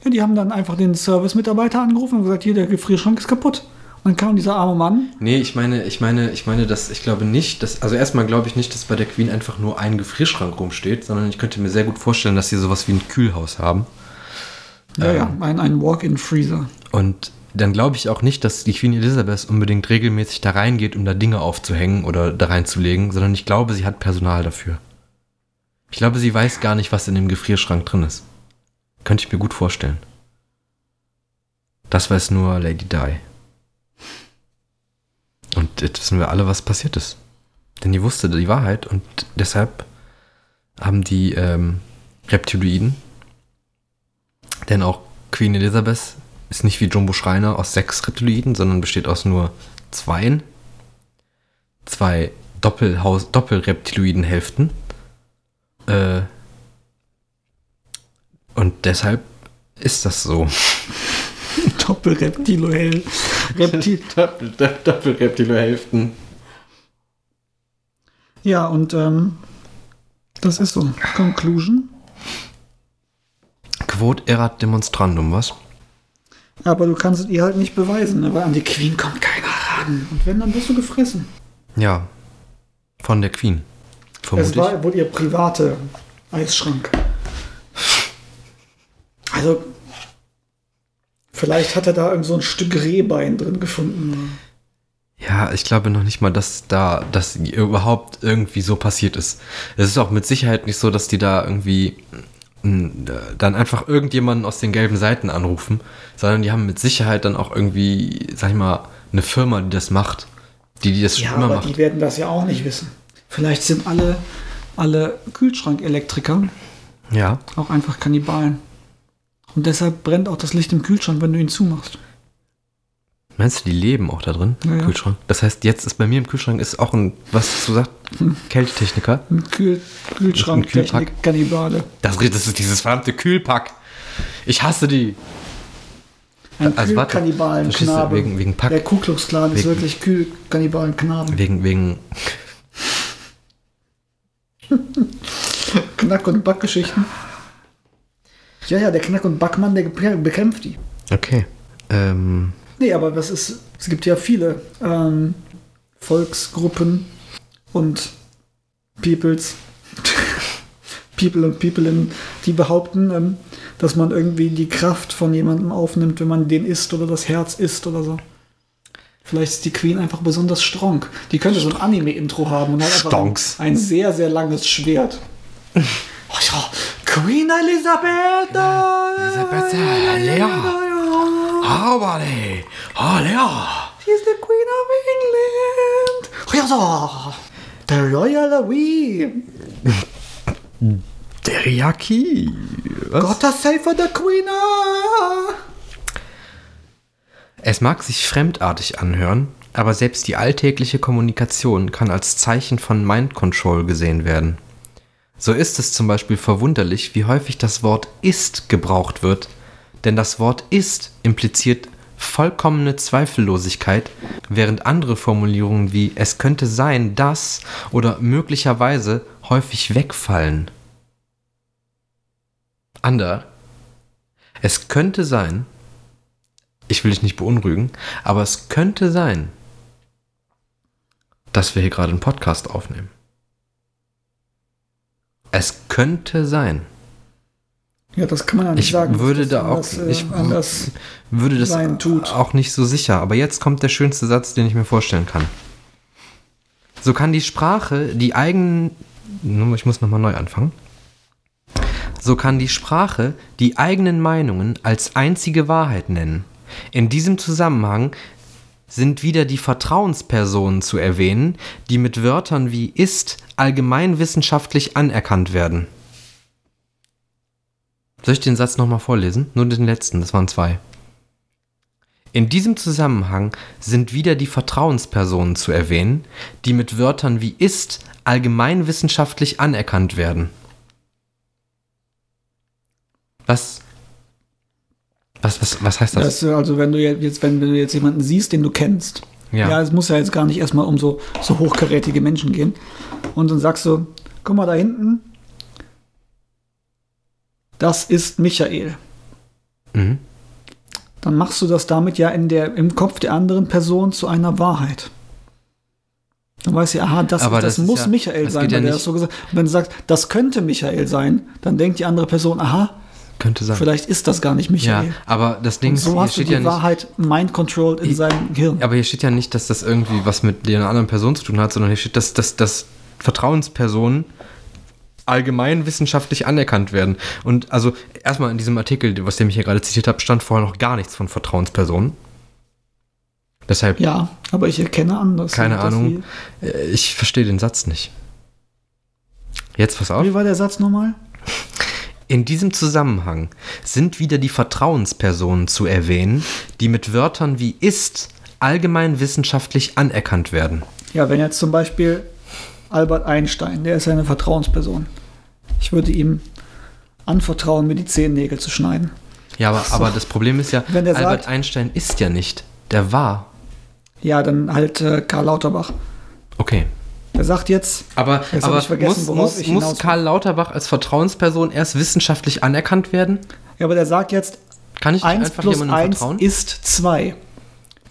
Ja, die haben dann einfach den Service-Mitarbeiter angerufen und gesagt, hier, der Gefrierschrank ist kaputt. Und dann kam dieser arme Mann. Nee, ich meine, ich meine, ich meine, dass ich glaube nicht, dass, also erstmal glaube ich nicht, dass bei der Queen einfach nur ein Gefrierschrank rumsteht, sondern ich könnte mir sehr gut vorstellen, dass sie sowas wie ein Kühlhaus haben. Ja, ja, ein, ein Walk-in-Freezer. Und dann glaube ich auch nicht, dass die Queen Elizabeth unbedingt regelmäßig da reingeht, um da Dinge aufzuhängen oder da reinzulegen, sondern ich glaube, sie hat Personal dafür. Ich glaube, sie weiß gar nicht, was in dem Gefrierschrank drin ist. Könnte ich mir gut vorstellen. Das weiß nur Lady Di. Und jetzt wissen wir alle, was passiert ist. Denn die wusste die Wahrheit und deshalb haben die ähm, Reptiloiden denn auch Queen Elizabeth ist nicht wie Jumbo Schreiner aus sechs Reptiloiden, sondern besteht aus nur zweien. Zwei Doppelhaus Doppelreptiloiden-Hälften. Äh, und deshalb ist das so. <laughs> Doppelreptilohell. Reptil. <laughs> Doppel, Doppelreptilo-Hälften. Ja, und ähm, das ist so. Conclusion. Quod erat demonstrandum, was? Aber du kannst es ihr halt nicht beweisen, ne? weil an die Queen kommt keiner ran. Und wenn, dann bist du gefressen. Ja. Von der Queen. Es Vermutlich. war wohl ihr privater Eisschrank. Also, vielleicht hat er da irgend so ein Stück Rehbein drin gefunden. Ja, ich glaube noch nicht mal, dass da, dass überhaupt irgendwie so passiert ist. Es ist auch mit Sicherheit nicht so, dass die da irgendwie dann einfach irgendjemanden aus den gelben Seiten anrufen, sondern die haben mit Sicherheit dann auch irgendwie, sag ich mal, eine Firma, die das macht, die, die das schon Ja, immer aber macht. die werden das ja auch nicht wissen. Vielleicht sind alle, alle Kühlschrankelektriker Ja, auch einfach Kannibalen. Und deshalb brennt auch das Licht im Kühlschrank, wenn du ihn zumachst. Meinst du, die leben auch da drin Ja. Kühlschrank? Das heißt, jetzt ist bei mir im Kühlschrank ist auch ein, was du sagst, Kältetechniker. Ein Kühl Kühlschrank, Kühlpack. Technik, Kannibale. Das, das ist dieses verdammte Kühlpack. Ich hasse die. Ein Also warte, Kühlkannibalen Knabe. wegen- wegen Pack- Der Ku Klux Klan ist wirklich Kühlkannibalen Knabe. Wegen, wegen, <laughs> Knack- und Backgeschichten. Ja, ja, der Knack- und Backmann, der bekä- bekämpft die. okay. Ähm, Nee, aber das ist, es gibt ja viele ähm, Volksgruppen und Peoples, <laughs> People und Peoplein, die behaupten, ähm, dass man irgendwie die Kraft von jemandem aufnimmt, wenn man den isst oder das Herz isst oder so. Vielleicht ist die Queen einfach besonders strong. Die könnte so ein Anime-Intro haben und hat einfach ein sehr, sehr langes Schwert. <laughs> Oh ja, Queen Elisabeth! Elisabeth, ja. Aber nee. Oh, ja. She's the Queen of England. So. The Royal Louis. Teriyaki. Was? Gotta save for the Queen. Es mag sich fremdartig anhören, aber selbst die alltägliche Kommunikation kann als Zeichen von Mind Control gesehen werden. So ist es zum Beispiel verwunderlich, wie häufig das Wort ist gebraucht wird, denn das Wort ist impliziert vollkommene Zweifellosigkeit, während andere Formulierungen wie es könnte sein, dass oder möglicherweise häufig wegfallen. Ander. Es könnte sein, ich will dich nicht beunruhigen, aber es könnte sein, dass wir hier gerade einen Podcast aufnehmen. Es könnte sein. Ja, das kann man ja nicht Ich sagen. würde da das auch- anders, äh, ich-. Würde das auch nicht so sicher. Aber jetzt kommt der schönste Satz, den ich mir vorstellen kann. So kann die Sprache die eigenen. Ich muss nochmal neu anfangen. So kann die Sprache die eigenen Meinungen als einzige Wahrheit nennen. In diesem Zusammenhang sind wieder die Vertrauenspersonen zu erwähnen, die mit Wörtern wie ist allgemeinwissenschaftlich anerkannt werden. Soll ich den Satz nochmal vorlesen? Nur den letzten, das waren zwei. In diesem Zusammenhang sind wieder die Vertrauenspersonen zu erwähnen, die mit Wörtern wie ist allgemeinwissenschaftlich anerkannt werden. Was? Was, was, was heißt das? Das, also wenn du jetzt, wenn du jetzt jemanden siehst, den du kennst, Ja. ja, es muss ja jetzt gar nicht erstmal um so, so hochkarätige Menschen gehen. Und dann sagst du, guck mal da hinten, das ist Michael. Mhm. Dann machst du das damit ja in der, im Kopf der anderen Person zu einer Wahrheit. Dann weißt du, aha, das, das, das muss ja- Michael das sein, geht ja weil der das so gesagt Und wenn du sagst, das könnte Michael sein, dann denkt die andere Person, aha, Könnte sein. vielleicht ist das gar nicht ja, Michael. aber das Ding Und ist, so hier hast du steht die ja nicht. Wahrheit mind-controlled in Ich- seinem Hirn. Aber hier steht ja nicht, dass das irgendwie was mit einer anderen Person zu tun hat, sondern hier steht, dass, dass, dass Vertrauenspersonen allgemein wissenschaftlich anerkannt werden. Und also erstmal in diesem Artikel, was der mich hier gerade zitiert hat, stand vorher noch gar nichts von Vertrauenspersonen. Deshalb, Ja, aber ich erkenne anders. keine Ahnung, äh, ich verstehe den Satz nicht. Jetzt pass auf. wie war der Satz nochmal? In diesem Zusammenhang sind wieder die Vertrauenspersonen zu erwähnen, die mit Wörtern wie ist allgemein wissenschaftlich anerkannt werden. Ja, wenn jetzt zum Beispiel Albert Einstein, der ist ja eine Vertrauensperson. Ich würde ihm anvertrauen, mir die Zehennägel zu schneiden. Ja, aber, aber das Problem ist ja, Wenn der Albert sagt- Einstein ist ja nicht. Der war. Ja, dann halt äh, Karl Lauterbach. Okay. Der sagt jetzt, Aber, Jetzt aber muss, muss, muss. Karl Lauterbach als Vertrauensperson erst wissenschaftlich anerkannt werden? ja, aber der sagt jetzt, Kann ich nicht 1 einfach plus jemandem 1 vertrauen? ist 2.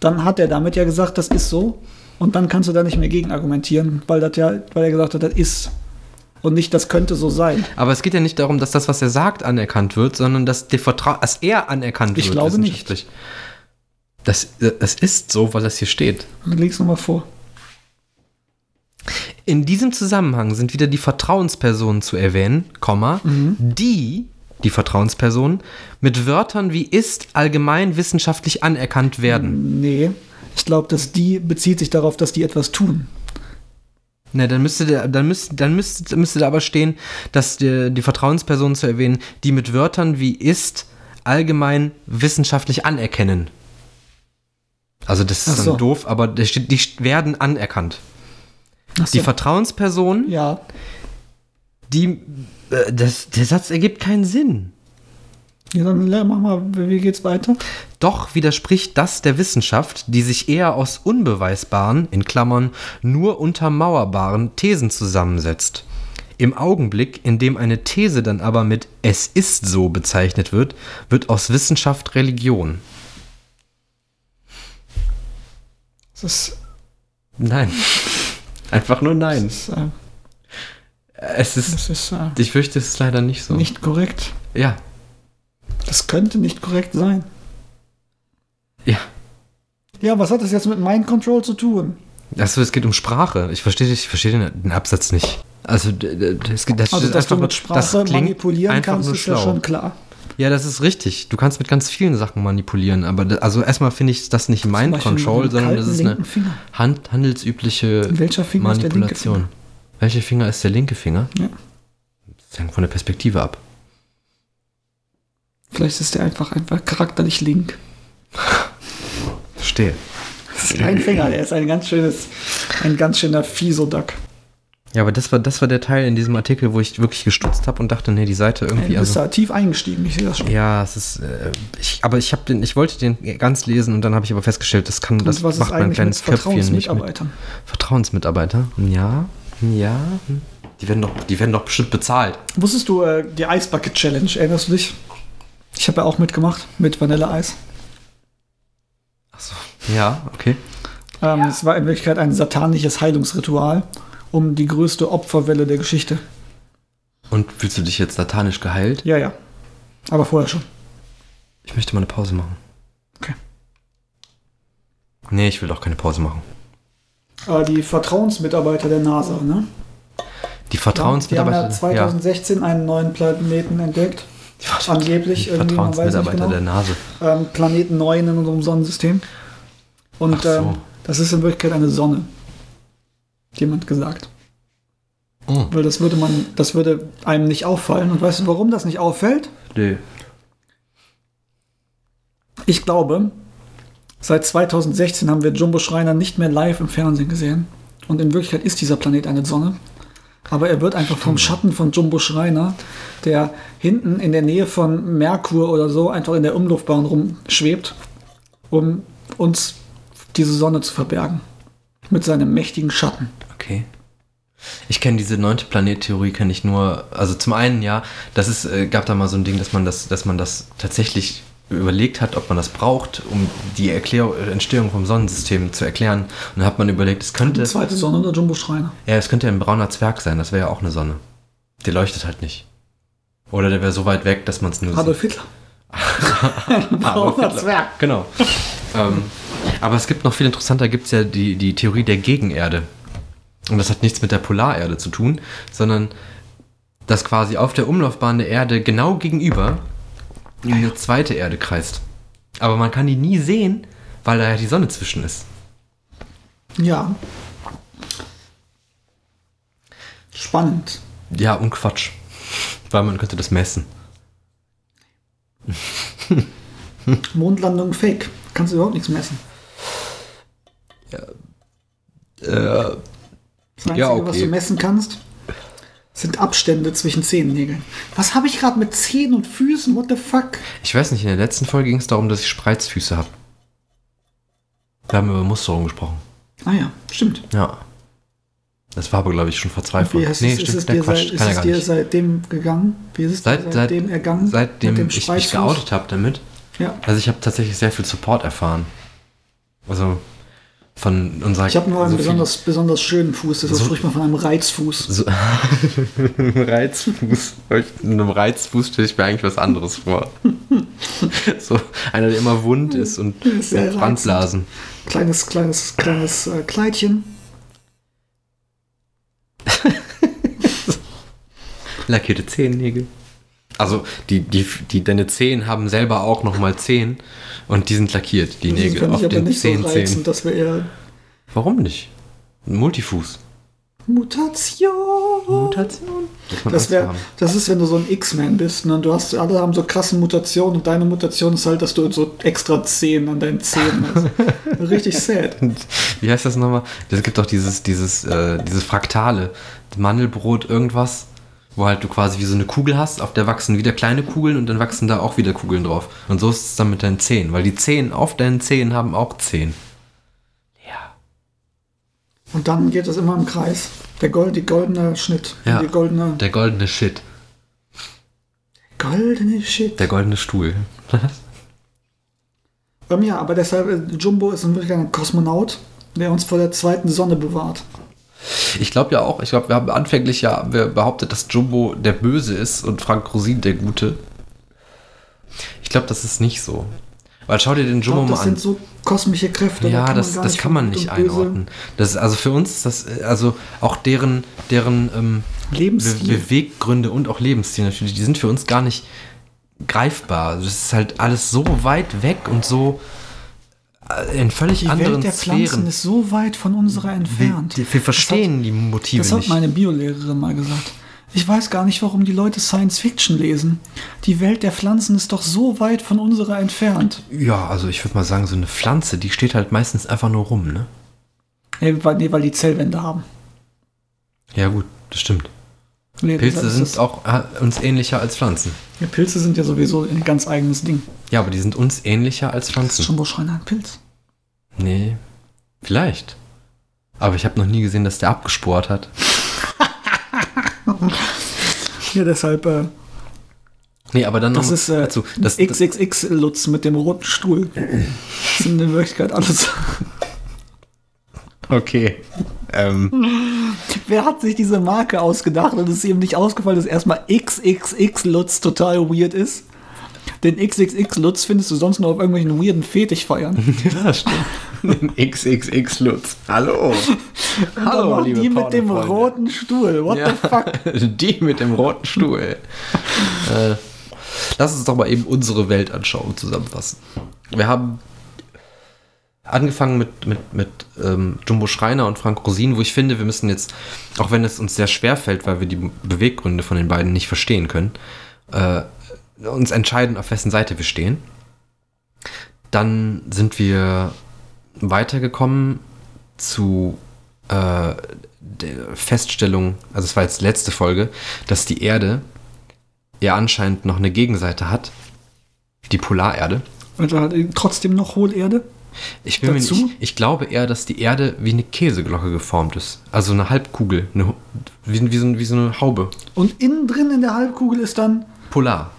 Dann hat er damit ja gesagt, das ist so. Und dann kannst du da nicht mehr gegen argumentieren, weil, das ja, weil er gesagt hat, das ist. Und nicht, das könnte so sein. Aber es geht ja nicht darum, dass das, was er sagt, anerkannt wird, sondern dass, der Vertra dass er anerkannt Ich wird. glaube nicht. Das, das ist so, weil das hier steht. Leg's nochmal vor. In diesem Zusammenhang sind wieder die Vertrauenspersonen zu erwähnen, Komma, Mhm. die, die Vertrauenspersonen, mit Wörtern wie ist allgemein wissenschaftlich anerkannt werden. Nee, ich glaube, dass die bezieht sich darauf, dass die etwas tun. Na, dann müsste der, dann müsste, dann müsste, müsste da aber stehen, dass die, die Vertrauenspersonen zu erwähnen, die mit Wörtern wie ist allgemein wissenschaftlich anerkennen. Also das ist Ach dann so. doof, aber steht, die werden anerkannt. Ach Die so. Vertrauenspersonen, ja, die, äh, das, der Satz ergibt keinen Sinn. Ja, dann mach mal, wie geht's weiter? Doch widerspricht das der Wissenschaft, die sich eher aus unbeweisbaren, in Klammern, nur untermauerbaren Thesen zusammensetzt. Im Augenblick, in dem eine These dann aber mit es ist so bezeichnet wird, wird aus Wissenschaft Religion. Das ist, Nein. Einfach nur nein. das ist, äh, Es ist, ist äh, ich fürchte, es ist leider nicht so. nicht korrekt. Ja. Das könnte nicht korrekt sein. Ja. Ja, was hat das jetzt mit Mind Control zu tun? Achso, es geht um Sprache. Ich verstehe ich verstehe den, den Absatz nicht. Also, d- d- es geht, das Also, dass du einfach mit nur- das Sprache manipulieren kannst, ist ja schlau. schon klar. Ja, das ist richtig. Du kannst mit ganz vielen Sachen manipulieren, aber da, also erstmal finde ich das nicht Mind mit Control, sondern das ist eine. Hand, handelsübliche Manipulation. Welcher Finger ist der linke Finger? Ja. Das hängt von der Perspektive ab. Vielleicht ist der einfach, einfach charakterlich link. Verstehe. Das ist kein Finger, der ist ein ganz schönes, ein ganz schöner Fiesoduck. Ja, aber das war, das war der Teil in diesem Artikel, wo ich wirklich gestutzt habe und dachte, nee, die Seite Du irgendwie. bist Also, da tief eingestiegen, ich sehe das schon. ja, es ist. Äh, ich, aber ich habe den, ich wollte den ganz lesen und dann habe ich aber festgestellt, das kann, das Und ist macht mein kleines Köpfchen nicht mit. Vertrauensmitarbeiter? Ja, ja. hm. Die werden doch, die werden doch bestimmt bezahlt. Wusstest du äh, die Ice Bucket Challenge, erinnerst du dich? Ich habe ja auch mitgemacht mit Vanilleeis. Achso. Ja, okay. Ähm, Es war in Wirklichkeit ein satanisches Heilungsritual um die größte Opferwelle der Geschichte. Und fühlst du dich jetzt satanisch geheilt? Ja, ja. Aber vorher schon. Ich möchte mal eine Pause machen. Okay. Nee, ich will doch keine Pause machen. Aber die Vertrauensmitarbeiter der NASA, ne? Die Die Vertrauensmitarbeiter. haben ja 2016 einen neuen Planeten entdeckt. Ver- Angeblich irgendwie, man weiß nicht Vertrauensmitarbeiter genau. der Nase. Ähm, Planeten 9 in unserem Sonnensystem. Und so. ähm, das ist in Wirklichkeit eine Sonne. Hat Jemand gesagt. Oh, Weil das würde man, das würde einem nicht auffallen. Und weißt du, warum das nicht auffällt? nee. Ich glaube, seit 2016 haben wir Jumbo Schreiner nicht mehr live im Fernsehen gesehen. Und in Wirklichkeit ist dieser Planet eine Sonne. Aber er wird einfach vom Schatten von Jumbo Schreiner, der hinten in der Nähe von Merkur oder so einfach in der Umluftbahn rumschwebt, um uns diese Sonne zu verbergen. Mit seinem mächtigen Schatten. Okay. Ich kenne diese neunte Planettheorie, kenne ich nur, also zum einen ja, das ist, äh, gab da mal so ein Ding, dass man das, dass man das tatsächlich überlegt hat, ob man das braucht, um die Erklär Entstehung vom Sonnensystem zu erklären. Und dann hat man überlegt, es könnte, Die zweite Sonne oder Jumbo Schreiner? ja, es könnte ja ein brauner Zwerg sein, das wäre ja auch eine Sonne. Der leuchtet halt nicht. Oder der wäre so weit weg, dass man es nur Adolf Hitler. <laughs> Adolf brauner. Zwerg. Genau. ähm, aber es gibt noch viel interessanter, gibt es ja die, die Theorie der Gegenerde. Und das hat nichts mit der Polarerde zu tun, sondern dass quasi auf der Umlaufbahn der Erde genau gegenüber eine zweite Erde kreist. Aber man kann die nie sehen, weil da ja die Sonne zwischen ist. Ja. Spannend. Ja, und Quatsch. Weil man könnte das messen. <laughs> Mondlandung fake. Kannst du überhaupt nichts messen. Äh, Das Einzige, Ja, okay. was du messen kannst, sind Abstände zwischen Zehennägeln. Was habe ich gerade mit Zehen und Füßen? What the fuck? ich weiß nicht, in der letzten Folge ging es darum, dass ich Spreizfüße habe. Wir haben über Musterung gesprochen. Ah ja, stimmt. Ja. Das war aber, glaube ich, schon vor zwei Folgen. ist, es- ist es dir, seit, ist es dir seitdem gegangen? Wie ist es dir Seit, seit, seitdem ergangen? seitdem ich mich geoutet habe damit. Ja. Also ich habe tatsächlich sehr viel Support erfahren. Also von unserer... Ich habe nur einen so besonders, besonders schönen Fuß, deshalb So- spricht man von einem Reizfuß. So, <laughs> Reizfuß. In einem Reizfuß stelle ich mir eigentlich was anderes vor. <laughs> so einer, der immer wund ist und Sehr Brandblasen. Kleines, kleines, kleines äh, Kleidchen. <laughs> Lackierte Zehennägel. Also die, die, die, deine Zehen haben selber auch nochmal Zehen und die sind lackiert, die Das Nägel auf ich aber den nicht so Zehen. reizend, dass wir eher Warum nicht? Ein Multifuß. Mutation. Mutation. Das, wär, das ist, wenn du so ein X-Man bist. Ne? Du hast, alle haben so krasse Mutationen und deine Mutation ist halt, dass du so extra Zehen an deinen Zähnen hast. <laughs> Richtig sad. <laughs> Wie heißt das nochmal? Es gibt doch dieses, dieses, äh, dieses Fraktale. Mandelbrot, irgendwas, wo halt du quasi wie so eine Kugel hast, auf der wachsen wieder kleine Kugeln und dann wachsen da auch wieder Kugeln drauf. Und so ist es dann mit deinen Zehen, weil die Zehen auf deinen Zehen haben auch Zehen. Ja. Und dann geht es immer im Kreis. Der Gold, die goldene Schnitt. Ja. Die goldene, Der goldene Shit. goldene Shit. Der goldene Stuhl. Ähm, ja, aber deshalb, äh, Jumbo ist in Wirklichkeit ein Kosmonaut, der uns vor der zweiten Sonne bewahrt. Ich glaube ja auch, ich glaube, wir haben anfänglich ja behauptet, dass Jumbo der Böse ist und Frank Rosin der Gute. Ich glaube, das ist nicht so. Weil schau dir den Jumbo glaub, mal das an. sind so kosmische Kräfte. da Ja, kann das, das kann man nicht einordnen. Das ist also für uns ist das äh, also auch deren deren ähm, Be Lebensstil. Beweggründe und auch Lebensstil natürlich, die sind für uns gar nicht greifbar. Das ist halt alles so weit weg und so in völlig Die anderen Welt der Pflanzen Sphären. ist so weit von unserer Wir, entfernt. die, wir verstehen die Motive Das hat nicht. meine Biolehrerin mal gesagt. Ich weiß gar nicht, warum die Leute Science Fiction lesen. Die Welt der Pflanzen ist doch so weit von unserer entfernt. Ja, also ich würde mal sagen, so eine Pflanze, die steht halt meistens einfach nur rum, ne? Nee, weil, nee, weil die Zellwände haben. Ja gut, das stimmt. Nee, Pilze ist sind das- auch äh, uns ähnlicher als Pflanzen. Ja, Pilze sind ja sowieso ein ganz eigenes Ding. Ja, aber die sind uns ähnlicher als Ist Pflanzen. Jumbo Schreiner ein Pilz? Nee, vielleicht. Aber ich habe noch nie gesehen, dass der abgesport hat. Ja, deshalb, äh, Nee, aber dann das noch ist äh, dazu. Das, das, XXX-Lutz mit dem roten Stuhl. Das sind in Wirklichkeit alles. okay. Ähm, Wer hat sich diese Marke ausgedacht und es ist ihm nicht ausgefallen, dass erstmal XXX-Lutz total weird ist? Den XXX-Lutz findest du sonst nur auf irgendwelchen weirden Fetischfeiern. <laughs> ja, stimmt. XXX Lutz. Hallo. Dann noch die mit dem roten Stuhl. What Ja, the fuck? <laughs> die mit dem roten Stuhl. <laughs> äh, lass uns doch mal eben unsere Weltanschauung zusammenfassen. Wir haben angefangen mit, mit, mit ähm, Jumbo Schreiner und Frank Rosin, wo ich finde, wir müssen jetzt, auch wenn es uns sehr schwer fällt, weil wir die Beweggründe von den beiden nicht verstehen können, äh, uns entscheiden, auf wessen Seite wir stehen. Dann sind wir weitergekommen zu äh, der Feststellung, also es war jetzt letzte Folge, dass die Erde ja anscheinend noch eine Gegenseite hat, die Polarerde. Und er hat trotzdem noch Hohlerde. Ich, bin Dazu? nicht, ich glaube eher, dass die Erde wie eine Käseglocke geformt ist. Also eine Halbkugel, eine, wie, wie, so, wie so eine Haube. Und innen drin in der Halbkugel ist dann, Polar.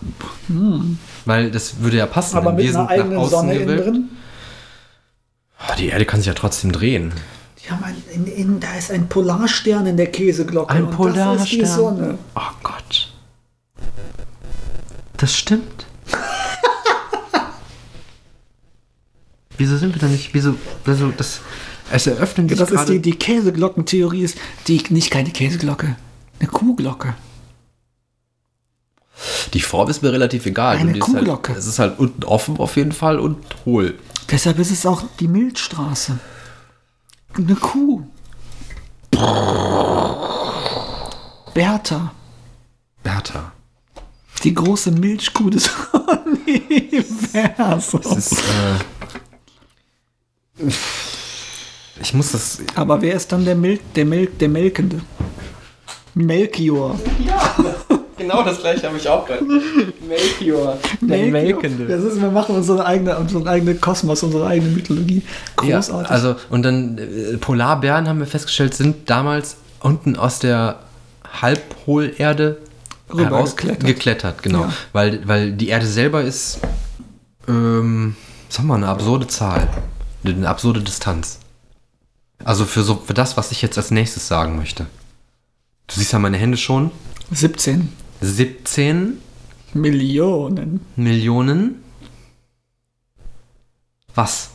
Weil das würde ja passen. aber mit einer eigenen außen Sonne innen drin. Ah, Die Erde kann sich ja trotzdem drehen. Die haben ein, in, in, da ist ein Polarstern in der Käseglocke. Ein und Das ist die Polarstern. Sonne. Oh Gott. Das stimmt. <laughs> wieso sind wir da nicht? Wieso? wieso das, es eröffnen sich Das ist die, die Käseglockentheorie, ist die, nicht keine Käseglocke, eine Kuhglocke. Die Form ist mir relativ egal. Eine ist Kuhglocke. Halt, es ist halt unten offen auf jeden Fall und hohl. Deshalb ist es auch die Milchstraße. Eine Kuh. Bertha, Bertha. die große Milchkuh des Universum. Das ist, äh, ich muss das. Aber wer ist dann der, Mil der, Mel der Melkende? Melchior. Genau das gleiche habe ich auch gerade. Melchior. Melchior. Das ist, wir machen unsere eigene, unseren eigenen Kosmos, unsere eigene Mythologie. Ja, Großartig. also, und dann äh, Polarbären haben wir festgestellt, sind damals unten aus der Halbhohlerde Rüber heraus geklettert. genau. Ja. Weil, weil die Erde selber ist, ähm, sagen wir mal, eine absurde Zahl. Eine absurde Distanz. Also für, so, für das, was ich jetzt als nächstes sagen möchte. Du siehst ja meine Hände schon. 17 17 Millionen Millionen. Was?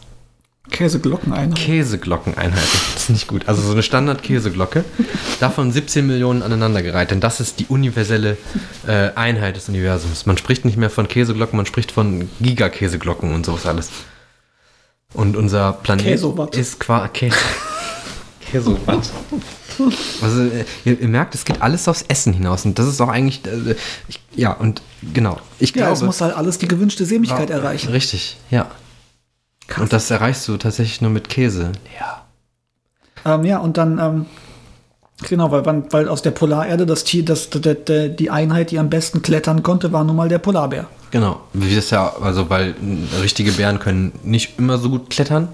Käseglockeneinheit. Käseglockeneinheiten. Das ist nicht gut. Also so eine Standard-Käseglocke. Davon 17 Millionen aneinandergereiht. Denn das ist die universelle äh, Einheit des Universums. Man spricht nicht mehr von Käseglocken, man spricht von Gigakäseglocken und sowas alles. Und unser Planet Käsowatt. ist quasi Käse. Käsowatt. Also äh, ihr, ihr merkt, es geht alles aufs Essen hinaus. Und das ist auch eigentlich. Äh, ich, ja, und genau. Ich Ja, es glaube. muss halt alles die gewünschte Sämigkeit erreichen. Richtig, ja. Krass. Und das erreichst du tatsächlich nur mit Käse. Ja. Ähm, ja, und dann, ähm, genau, weil, weil aus der Polarerde das Tier, das, der, der, die Einheit, die am besten klettern konnte, war nun mal der Polarbär. Genau. Wie das ja, also weil äh, richtige Bären können nicht immer so gut klettern.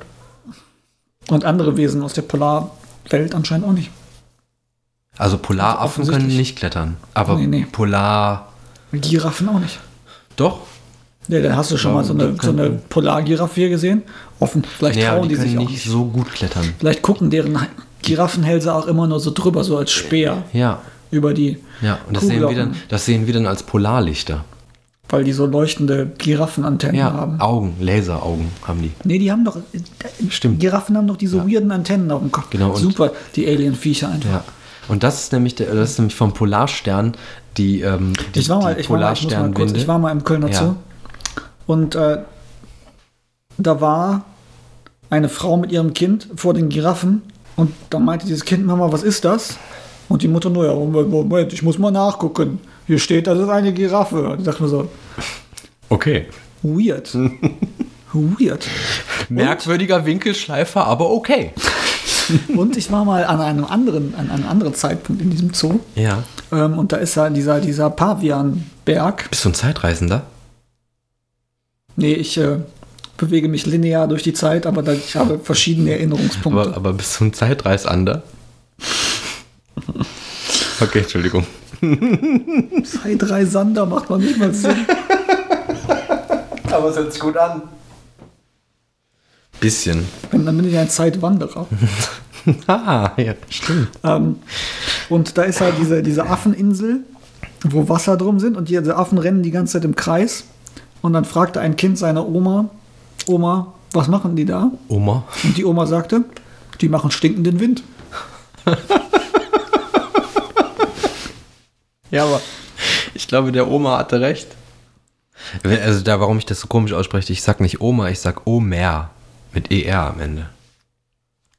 Und andere Wesen aus der Polarwelt anscheinend auch nicht. Also Polaraffen können offensichtlich. nicht klettern. Aber Nee, nee. Polar. Giraffen auch nicht. Doch. Ja, dann hast du schon Ja, mal so eine, so eine können- Polargiraffe hier gesehen. Offen. Vielleicht Ja, trauen die die, sich können auch nicht so gut klettern. Vielleicht gucken deren Giraffenhälse auch immer nur so drüber, so als Speer Ja. über die, Ja, und das sehen, wir dann, das sehen wir dann als Polarlichter. Weil die so leuchtende Giraffenantennen Ja, haben. Augen, Laseraugen haben die. Nee, die haben doch. Stimmt. Giraffen haben doch diese weirden Antennen auf dem Kopf. Genau, und- Super, die Alien-Viecher einfach. Ja. Und das ist nämlich der, das ist nämlich vom Polarstern die, ähm, die, Ich war mal, ich war mal, ich mal kurz, ich war mal im Kölner Ja. Zoo und äh, da war eine Frau mit ihrem Kind vor den Giraffen und da meinte dieses Kind, Mama, was ist das? Und die Mutter nur, ja, Moment, Moment, ich muss mal nachgucken. Hier steht, das ist eine Giraffe. Und ich dachte mir so, Okay. weird. weird. Merkwürdiger Winkelschleifer, aber okay. Und ich war mal an einem anderen, an einem anderen Zeitpunkt in diesem Zoo Ja. ähm, und da ist ja dieser, dieser Pavianberg. Bist du ein Zeitreisender? Nee, ich äh, bewege mich linear durch die Zeit, aber da, ich habe verschiedene Erinnerungspunkte. Aber, aber bist du ein Zeitreisander? Okay, Entschuldigung. <laughs> Zeitreisander macht man nicht mal Sinn. Aber es hört sich gut an. Bisschen. Wenn, dann bin ich ein Zeitwanderer. <laughs> Ah, ja, stimmt. ähm, und da ist halt diese, diese Affeninsel, wo Wasser drum sind und diese Affen rennen die ganze Zeit im Kreis. Und dann fragte ein Kind seine Oma, Oma, was machen die da? Oma. Und die Oma sagte, die machen stinkenden Wind. <laughs> Ja, aber ich glaube, der Oma hatte recht. Also da, warum ich das so komisch ausspreche, ich sag nicht Oma, ich sag Omer. Mit ER am Ende.